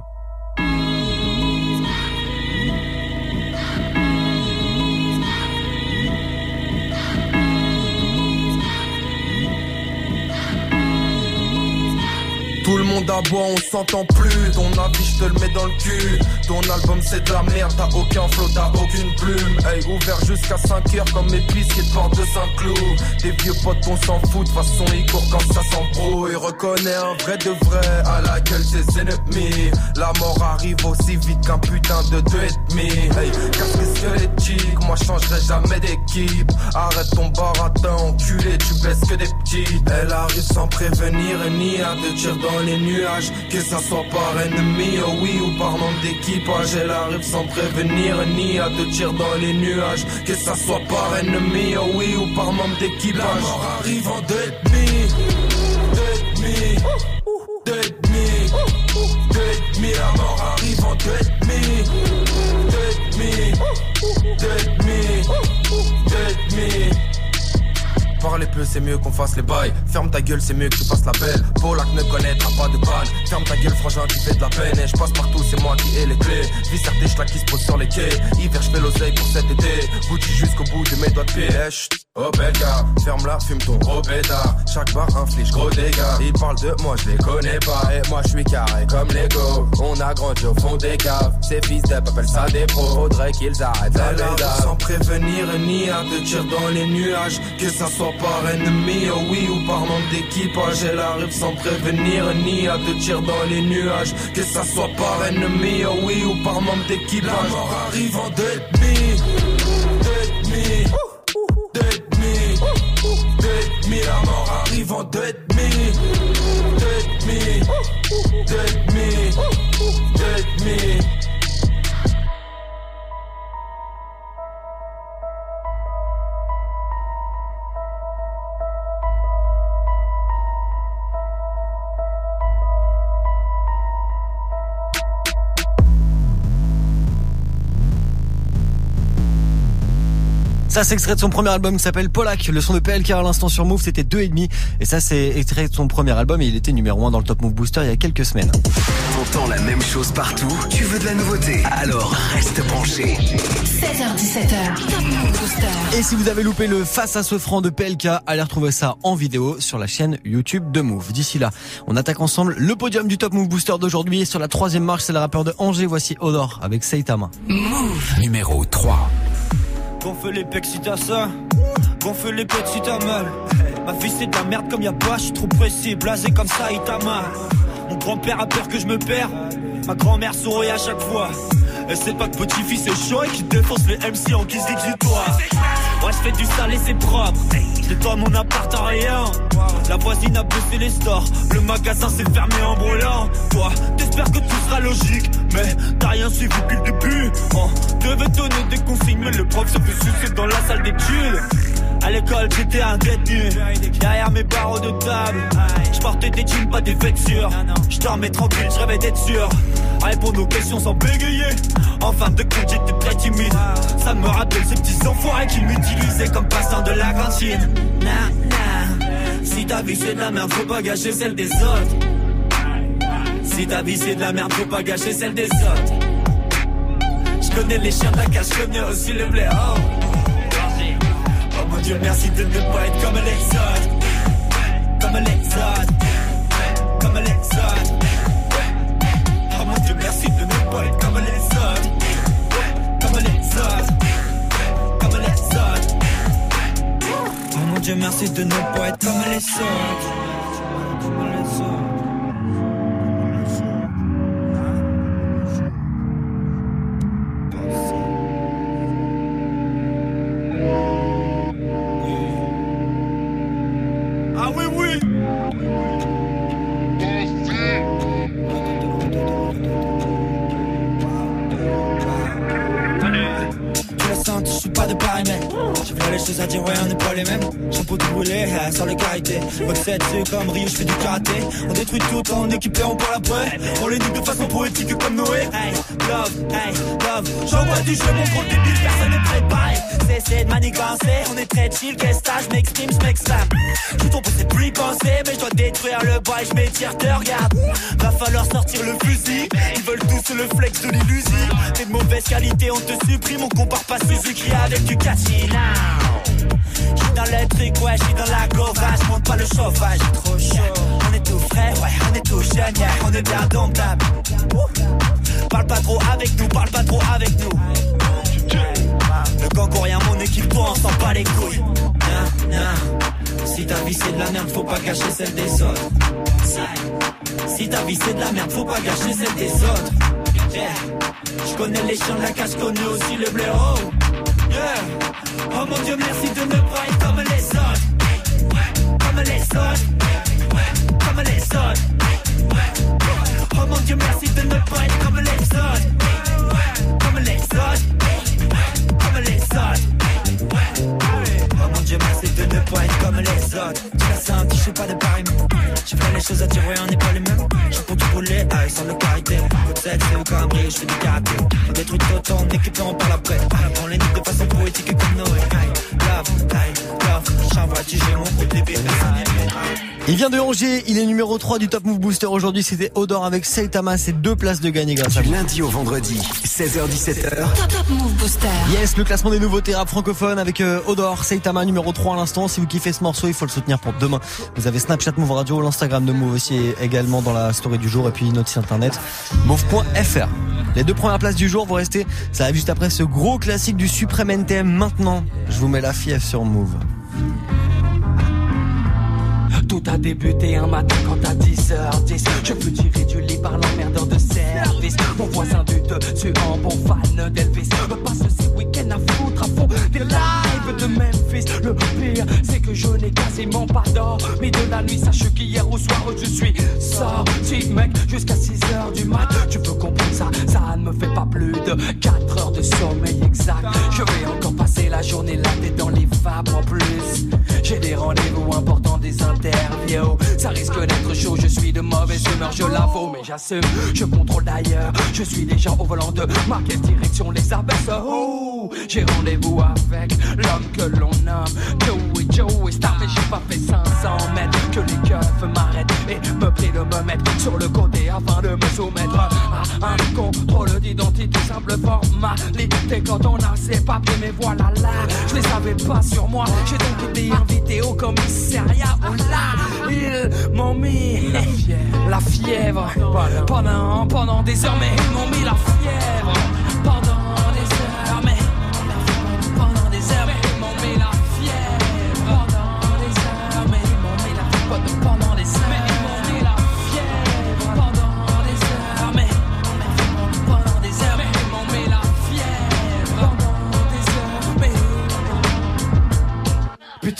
Monde aboie, on s'entend plus. Ton avis, je te le mets dans le cul. Ton album, c'est de la merde. T'as aucun flow, t'as aucune plume. Hey, ouvert jusqu'à 5 heures comme pistes qui te portent de Saint-Cloud. Tes vieux potes, on s'en fout. De façon, ils courent quand ça s'embrouille. Reconnais un vrai de vrai à la gueule des ennemis. La mort arrive aussi vite qu'un putain de deux et demi. Hey, casque squelettique, moi changerai jamais d'équipe. Arrête ton baratin, enculé, tu baisses que des petites. Elle arrive sans prévenir et ni à deux tirs dans les Que ça soit par ennemi, oh oui, ou par membre d'équipage. Elle arrive sans prévenir ni à deux tirs dans les nuages. Que ça soit par ennemi, oh oui, ou par membre d'équipage. La mort arrive en deux et demi. Deux et demi. Deux et demi. Deux et. La mort arrive en deux et demi. Deux et demi. Deux et demi. Deux et demi. Parler peu, c'est mieux qu'on fasse les bails. Ferme ta gueule, c'est mieux que tu fasses la belle. Polak ne connaîtra pas de balle. Ferme ta gueule, frangin, tu fais de la peine. Et je passe partout, c'est moi qui ai les clés. Vis certes, je qui se pose sur les quais. Hiver, je fais l'oseille pour cet été. Gucci jusqu'au bout de mes doigts de pied. Eh. Oh bel gars, ferme la, fume ton gros pétard. Chaque bar inflige gros dégâts. Ils parlent de moi, je les connais pas. Et moi, je suis carré comme Lego. On a grandi au fond des caves. Ces fils d'ep appellent ça des pros. Faudrait qu'ils arrêtent la. Sans prévenir ni à te tirer dans les nuages. Que ça soit par ennemi, oh oui, ou par membre d'équipage. Elle arrive sans prévenir, ni à deux tirs dans les nuages. Que ça soit par ennemi, oh oui, ou par membre d'équipage. La mort arrive en deux et demi, deux et demi, deux et demi. La mort arrive en deux et demi, deux et demi, deux et demi, deux et demi. Ça, c'est extrait de son premier album qui s'appelle Polak. Le son de PLK à l'instant sur Move, c'était 2,5. Et ça, c'est extrait de son premier album et il était numéro 1 dans le Top Move Booster il y a quelques semaines. T'entends la même chose partout? Tu veux de la nouveauté? Alors reste branché. 16h17h. Top Move Booster. Et si vous avez loupé le face à ce franc de PLK, allez retrouver ça en vidéo sur la chaîne YouTube de Move. D'ici là, on attaque ensemble le podium du Top Move Booster d'aujourd'hui. Et sur la troisième marche, c'est le rappeur de Angers. Voici Odor avec Saitama. Move. Numéro 3. Gonfle les pecs si t'as ça, gonfle les pecs si t'as mal. Ma fille c'est de la merde comme y'a pas, je trop pressé, blasé comme ça, il t'a mal. Mon grand-père a peur que je me perds, ma grand-mère sourit à chaque fois. Elle sait pas que petit-fils est chaud et qu'il défonce les MC en guise d'exutoire. Ouais, je fais du sale et c'est propre. Je toi mon appart en rien. La voisine a baissé les stores. Le magasin s'est fermé en brûlant. Toi, t'espères que tout sera logique. Mais t'as rien suivi depuis le début. Oh, devais donner des consignes, mais le prof se fait sucer dans la salle d'études. À l'école, j'étais un détenu. Derrière mes barreaux de table, je portais des jeans, pas des vêtures. Je dormais tranquille, je rêvais d'être sûr. À répondre aux questions sans bégayer. En fin de compte, j'étais très timide. Ça me rappelle ces petits enfoirés qui m'utilisaient comme passant de la cantine. Nah, nah. Si ta vie c'est de la merde, faut pas gâcher celle des autres. Si ta vie c'est de la merde, faut pas gâcher celle des autres. Je connais les chiens de la cache, je connais aussi le blé. Dieu, merci de ne pas être comme autres. Comme autres. Comme autres. Oh mon dieu, merci de ne pas être comme autres. Comme autres. Comme autres. Oh mon dieu, merci de ne pas être comme les autres. Choses à dire, ouais on n'est pas les mêmes. Chapeau tout brûlé, sans les carité Boxette, c'est comme Rio, je fais du karaté On détruit tout équipe et on parle après. On les nique de façon poétique comme Noé. Hey, love, hey, love. J'envoie du jeu, mon gros débile, personne n'est préparé. Cessez de manigancer, on est très chill Qu'est-ce que je m'exprime, je m'exclame Tout ton c'est plus penser Mais je dois détruire le bois et je m'étire, te regarde. Va falloir sortir le fusil. Ils veulent tous le flex de l'illusion T'es de mauvaise qualité, on te supprime On compare pas Suzuki avec du now dans le truc, ouais, j'suis dans la gova, j'monte pas le chauffage, trop chaud. On est tout frais, ouais, on est tout jeune, yeah, on est bien domptable. Parle pas trop avec nous, parle pas trop avec nous. Le concourien, mon équipe, on s'en bat les couilles. Si ta vie c'est de la merde, faut pas gâcher celle des autres. Si, ta vie c'est de la merde, faut pas gâcher celle des autres. Yeah. Je connais les chiens de la cache, connais aussi le blaireau. Oh mon dieu, merci de ne pas être comme les autres. Comme les autres. Comme les autres. Oh mon dieu, merci de pas être comme les autres. Comme les autres. Comme les autres. Oh mon dieu, merci de ne pas être comme les autres. Tu l'as senti, je suis pas de pareil. J'ai fait les choses à ouais, on n'est pas les mêmes. J'ai pour tout rouler, aïe, sans le. Côte 7, c'est cambré, je fais du karaté. On détruit tout on équipe et on parle après. On les nique de façon poétique comme Noé. Aïe, love, aïe, love. J'envoie du j'ai mon côté bébé. Il vient de Angers, il est numéro 3 du Top Move Booster aujourd'hui, c'était Odor avec Saitama, c'est deux places de gagner grâce à vous. lundi au vendredi, 16h17h. Top Top Move Booster. Yes, le classement des nouveautés rap francophones avec euh, Odor, Saitama numéro 3 à l'instant. Si vous kiffez ce morceau, il faut le soutenir pour demain. Vous avez Snapchat Move Radio, l'Instagram de Move aussi également dans la story du jour et puis notre site internet move.fr. Les deux premières places du jour, vous restez, ça arrive juste après ce gros classique du Supreme NTM maintenant. Je vous mets la fièvre sur Move. Tout a débuté un matin quand à 10h10 Je fus tiré du lit par l'emmerdeur de service Mon voisin du dessus en bon fan d'Elvis passe ces week-ends à foutre des lives de Memphis. Le pire c'est que je n'ai quasiment pas dormi de la nuit. Sache qu'hier au soir je suis sorti mec jusqu'à 6h du mat. Tu peux comprendre ça, ça ne me fait pas plus de 4 heures de sommeil exact. Je vais encore passer la journée tête dans les vapes en plus. J'ai des rendez-vous importants, des interviews. Ça risque d'être chaud, je suis de mauvaise humeur, je l'avoue Mais j'assume, je contrôle d'ailleurs Je suis déjà au volant de ma quelle direction les abaisse Oh, j'ai rendez-vous avec l'homme que l'on nomme Joey. Joey Star Mais j'ai pas fait 500 mètres. Que les keufs m'arrêtent et me prient de me mettre sur le côté Afin de me soumettre à un contrôle d'identité Simple formalité. Quand on a ses papiers Mais voilà là, je les avais pas sur moi. J'ai donc été invité au commissariat Oh là, ils m'ont mis la fièvre. Pendant, pendant des heures Mais ils m'ont mis la fièvre. Pendant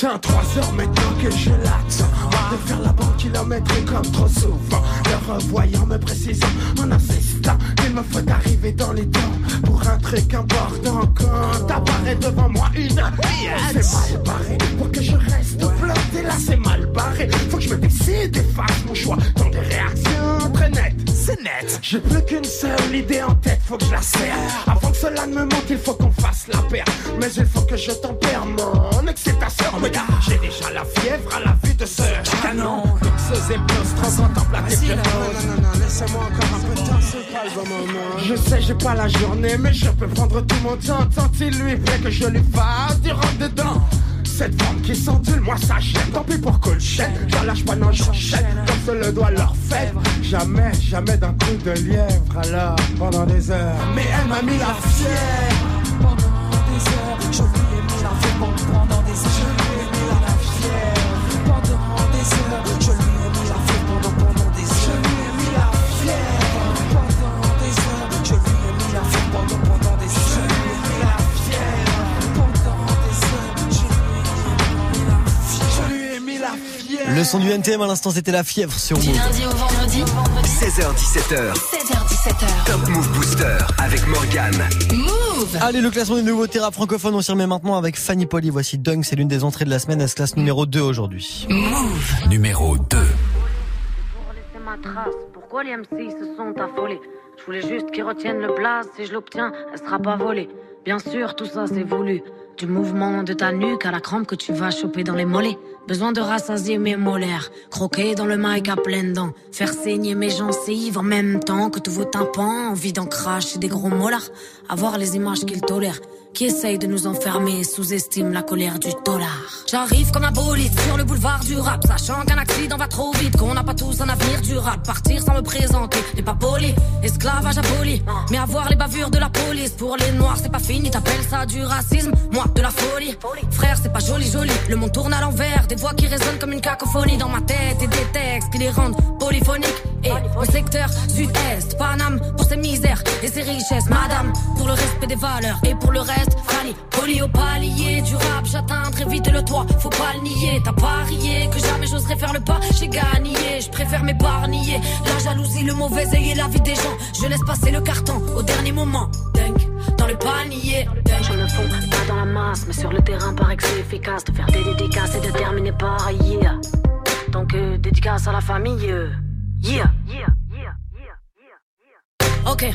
Putain, trois heures maintenant que je l'attends. De faire la banque kilométrique comme trop souvent. Le revoyant me précisant en insistant Qu'il me faut arriver dans les temps Pour un truc important. Quand apparaît devant moi une C'est mal barré Pour que je reste bloqué. Là c'est mal Faut que je me décide et fasse mon choix. Dans des réactions très nettes C'est net. J'ai plus qu'une seule idée en tête Faut que je la serre. Avant que cela ne me monte il faut qu'on fasse la paire. Mais il faut que je tempère mon excitation. Regarde, j'ai déjà la fièvre à la vue de ce canon. Donc ce zéblus transcontemple la Vas-y, là, non, non, non, non, laissez-moi encore un peu de temps, c'est pas le bon moment. Je sais, j'ai pas la journée, mais je peux prendre tout mon temps. Tant il lui plaît que je lui fasse du rentre dedans. Cette femme qui s'endule, moi ça gêne. Tant pis pour que j'en lâche pas, non, j'enchaîne. Comme se le doit leur faire. Jamais, jamais d'un coup de lièvre. Alors, pendant des heures. Mais elle m'a mis la fièvre. Pendant des heures, je lui ai mis la fièvre pendant son du NTM à l'instant c'était la fièvre sur Du Move. lundi au vendredi, 16h17h, 16h17h. Top Move Booster avec Morgane. Move Allez, le classement des nouveautés rap francophones, on s'y remet maintenant avec Fanny Poli. Voici Dunk, c'est l'une des entrées de la semaine. Elle se classe numéro 2 aujourd'hui. Move Numéro 2. laisser ma trace. Pourquoi les MC se sont affolés? Je voulais juste qu'ils retiennent le blaze. Si je l'obtiens, elle sera pas volée. Bien sûr, tout ça c'est voulu. Du mouvement de ta nuque à la crampe que tu vas choper dans les mollets. Besoin de rassasier mes molaires. Croquer dans le mic à pleines dents. Faire saigner mes gencives en même temps que tous vos tympans. Envie d'en cracher des gros molars. Avoir les images qu'ils tolèrent. Qui essayent de nous enfermer sous-estiment la colère du dollar. J'arrive comme un bolide sur le boulevard du rap, sachant qu'un accident va trop vite, qu'on n'a pas tous un avenir durable. Partir sans me présenter n'est pas poli, esclavage aboli. Mais avoir les bavures de la police pour les noirs, c'est pas fini. T'appelles ça du racisme, moi de la folie. Frère, c'est pas joli joli. Le monde tourne à l'envers, des voix qui résonnent comme une cacophonie dans ma tête et des textes qui les rendent polyphoniques. Et au secteur sud-est, Paname pour ses misères et ses richesses, Madame pour le respect des valeurs et pour le reste, Fanny. Poli au palier du rap, j'atteins très vite le toit, faut pas le nier. T'as parié que jamais j'oserais faire le pas, j'ai gagné, je préfère m'épargner. La jalousie, le mauvais œil et la vie des gens, je laisse passer le carton au dernier moment. Dunk, dans le panier. Dunk. Je me fonds pas dans la masse, mais sur le terrain, paraît que c'est efficace de faire des dédicaces et de terminer par yeah. Donc, euh, dédicace à la famille. euh, Yeah. Ok.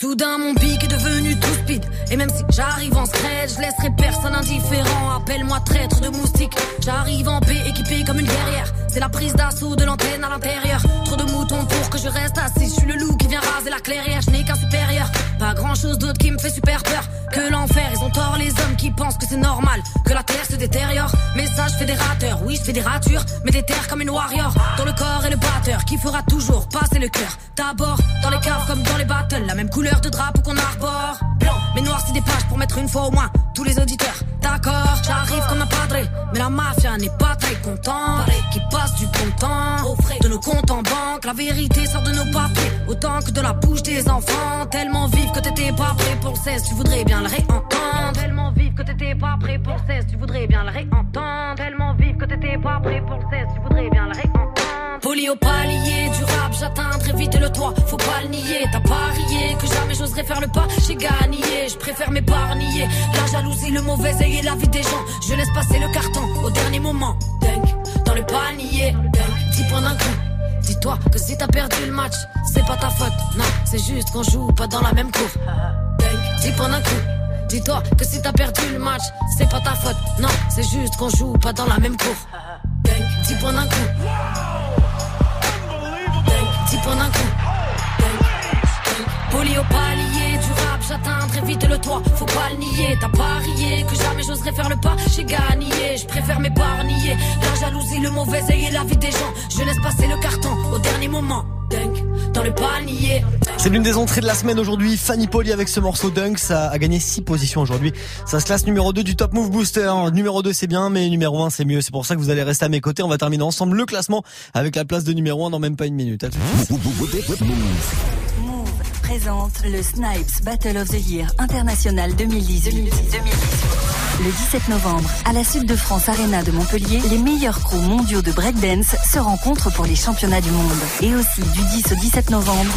Soudain mon pic est devenu tout speed. Et même si j'arrive en scred Je laisserai personne indifférent. Appelle-moi traître de moustique J'arrive en paix équipé comme une guerrière. C'est la prise d'assaut de l'antenne à l'intérieur. Trop de moutons pour que je reste assis. Je suis le loup qui vient raser la clairière. Je n'ai qu'un supérieur. Pas grand chose d'autre qui me fait super peur Que l'enfer. Ils ont tort les hommes qui pensent que c'est normal Que la terre se détériore. Message fédérateur Oui je fais des ratures Mais des terres comme une warrior. Dans le corps et le batteur Qui fera toujours passer le cœur. D'abord dans les caves comme dans les battles. La même couleur de drapeau qu'on arbore Blanc mais noir c'est des pages pour mettre une fois au moins Tous les auditeurs D'accord J'arrive comme un padré Mais la mafia n'est pas très content. Paraît qu'il passe du bon temps au frais de nos comptes en banque. La vérité sort de nos papiers, autant que de la bouche des enfants. Tellement vive que t'étais pas prêt pour le 16, tu voudrais bien le réentendre. Tellement vive que t'étais pas prêt pour le 16, tu voudrais bien le réentendre. Tellement vive que t'étais pas prêt pour le 16, tu voudrais bien le réentendre. Poli au palier du rap, j'atteindrai vite le toit, faut pas le nier. T'as parié que jamais j'oserais faire le pas, j'ai gagné, je préfère m'épargner. La jalousie, le mauvais œil et la vie des gens, je laisse passer le carton au dernier moment. Dunk, dans le panier, dunk, 10 points d'un coup. Dis-toi que si t'as perdu le match, c'est pas ta faute, non, c'est juste qu'on joue pas dans la même cour. 10 points d'un coup. Dis-toi que si t'as perdu le match, c'est pas ta faute, non, c'est juste qu'on joue pas dans la même cour. 10 points d'un coup. 10 points d'un coup. Poli au palier du rap, j'atteindrai vite le toit, faut pas le nier. T'as parié que jamais j'oserais faire le pas, j'ai gagné, je préfère m'épargner. La jalousie, le mauvais œil et la vie des gens, je laisse passer le carton au dernier moment. Dans le panier. C'est l'une des entrées de la semaine aujourd'hui. Fanny Poli avec ce morceau Dunk, ça a gagné 6 positions aujourd'hui. Ça se classe numéro 2 du Top Move Booster. Numéro 2 c'est bien, mais numéro 1 c'est mieux. C'est pour ça que vous allez rester à mes côtés. On va terminer ensemble le classement avec la place de numéro 1 dans même pas une minute. Move présente le Snipes Battle of the Year International 2018. Le 17 novembre, à la Sud de France Arena de Montpellier, les meilleurs crews mondiaux de breakdance se rencontrent pour les championnats du monde. Et aussi du 10 au 17 novembre,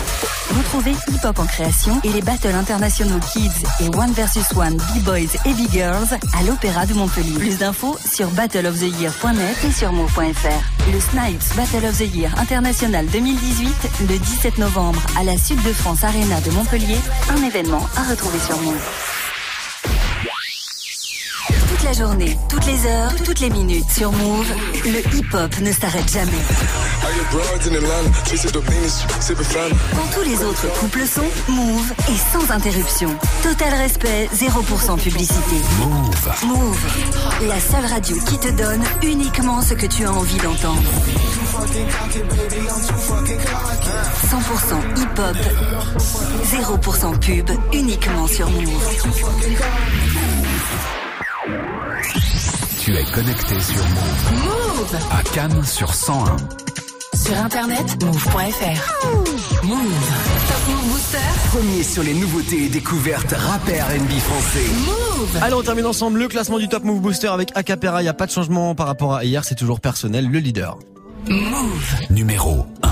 retrouvez Hip Hop en création et les battles internationaux Kids et One vs One B-Boys et B-Girls à l'Opéra de Montpellier. Plus d'infos sur battleoftheyear.net et sur move.fr. Le Snipes Battle of the Year International 2018, le 17 novembre, à la Sud de France Arena de Montpellier, un événement à retrouver sur Move. La journée, toutes les heures, toutes les minutes sur Move, le hip-hop ne s'arrête jamais. Quand tous les autres couples sont, Move est sans interruption. Total respect, 0% publicité. Move. Move, la seule radio qui te donne uniquement ce que tu as envie d'entendre. 100% hip-hop, 0% pub, uniquement sur Move. Tu es connecté sur Move. Move À Cannes sur 101. Sur internet, move.fr. Move. Top Move Booster. Premier sur les nouveautés et découvertes rap et R&B français. Move. Allez, on termine ensemble le classement du Top Move Booster avec Acapera. Il n'y a pas de changement par rapport à hier, c'est toujours personnel, le leader. Move. Numéro 1.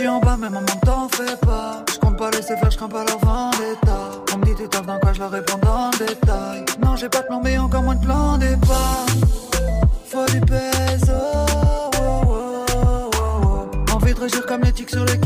Grandi en bas, mais maman t'en fais pas. Je compte pas laisser faire, je crains pas leur vendetta. On me dit tu taffes dans quoi, je leur réponds le détail. Non, j'ai pas de plan, mais encore moins de plan départ. Faut du peso. oh, oh, oh, oh. Envie de comme les tics sur le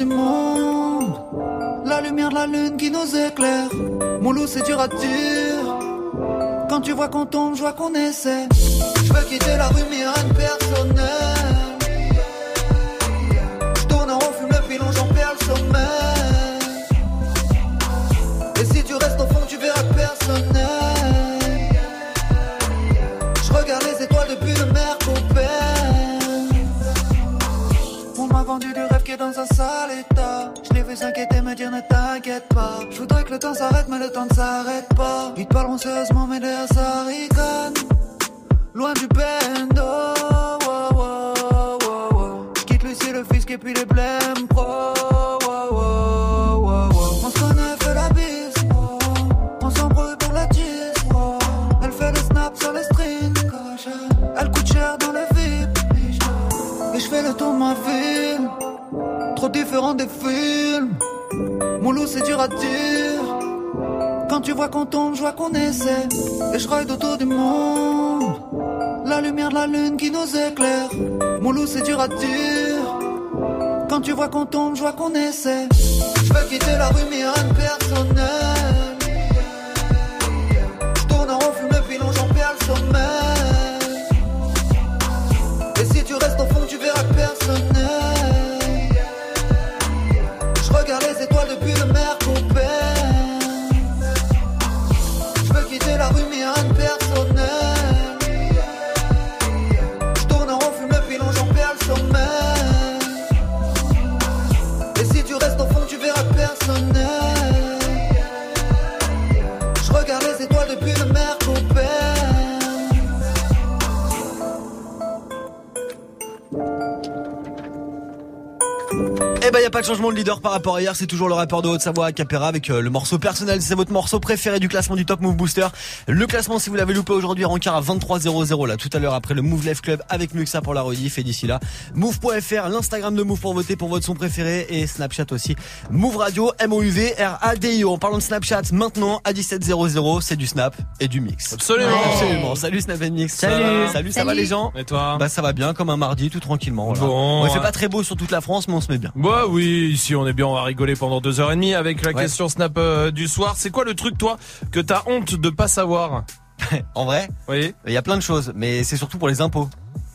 La lumière de la lune qui nous éclaire. Mon loup c'est dur à dire. Quand tu vois qu'on tombe, je vois qu'on essaie. Je veux quitter la rue mais rien de personnel. Je tourne en rond, fume le pilon, j'en perds le sommeil. Et si tu restes au fond, tu verras personnel. Je regarde les étoiles depuis le Mercopène. On m'a vendu du rêve dans un sale état. Je l'ai vu s'inquiéter, me dire ne t'inquiète pas. Je voudrais que le temps s'arrête, mais le temps ne s'arrête pas. Ils te parleront sérieusement, mais derrière ça rigole. Loin du bendo. quitte Lucie, le fisc et puis les blèmes pro. wow, wow, wow, wow. On se connaît, fait la bise. On s'embrouille pour la tisse. Elle fait le snap sur les strings. Elle coûte cher dans le vide. Et je fais le tour de ma ville trop différent des films. Mon loup, c'est dur à dire. Quand tu vois qu'on tombe, je vois qu'on essaie. Et je ride autour du monde. La lumière de la lune qui nous éclaire. Mon loup, c'est dur à dire. Quand tu vois qu'on tombe, je vois qu'on essaie. Je veux quitter la rue, mais rien de personnel. Je tourne en rond, fume le pilon, j'en perds le sommeil. De de leader par rapport à hier, c'est toujours le rappeur de Haute-Savoie Capera avec euh, le morceau personnel, c'est votre morceau préféré du classement du Top Move Booster. Le classement si vous l'avez loupé aujourd'hui rencard à 23.00 là tout à l'heure après le Move Life Club avec Muxa pour la rediff et d'ici là move.fr, l'Instagram de Move pour voter pour votre son préféré et Snapchat aussi. Move Radio M O U V R A D I O. En parlant de Snapchat maintenant à 17.00, c'est du Snap et du mix. Absolument. Absolument. Salut Snap et Mix. Salut. Salut, ça va les gens Et toi? Bah ça va bien comme un mardi tout tranquillement. Voilà. Bon, il fait pas très beau sur toute la France mais on se met bien. Bah oui, ici on est bien, on va rigoler pendant deux heures et demie avec la Ouais. question Snap euh, du soir. C'est quoi le truc toi que t'as honte de pas savoir En vrai Oui. Il y a plein de choses, mais c'est surtout pour les impôts.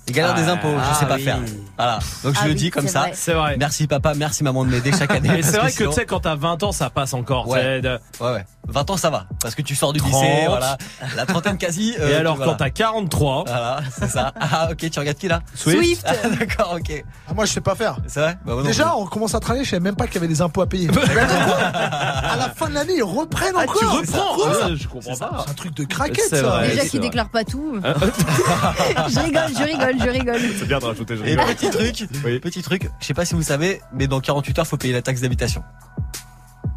Les galères Ah, des impôts, je sais pas oui. faire. Voilà. Donc je Ah le oui, dis comme ça. C'est vrai. Merci papa, merci maman de m'aider chaque année. Et c'est vrai que sinon- tu sais quand t'as 20 ans ça passe encore. Ouais ouais. 20 ans ça va parce que tu sors du 30. lycée, voilà. La trentaine quasi. euh, Et alors voilà. quand t'as 43 Voilà, c'est ça. Ah ok, tu regardes qui là? Swift. Ah, D'accord, ok. Ah, moi, je sais pas faire. C'est vrai? Bah, moi Déjà, on commence à travailler, je savais même pas qu'il y avait des impôts à payer. à la fin de l'année, ils reprennent Ah, encore. tu reprends quoi, Ouais, je comprends ça pas. C'est un truc de craquette, ça. vrai. Déjà c'est qu'il vrai. déclare pas tout. Ah, je rigole, je rigole, je rigole. C'est bien de rajouter. je Et rigole. petit truc, petit truc, je sais pas si vous savez, mais dans 48 heures, faut payer la taxe d'habitation.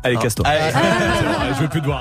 Allez, casse-toi. Allez. Je veux plus te voir.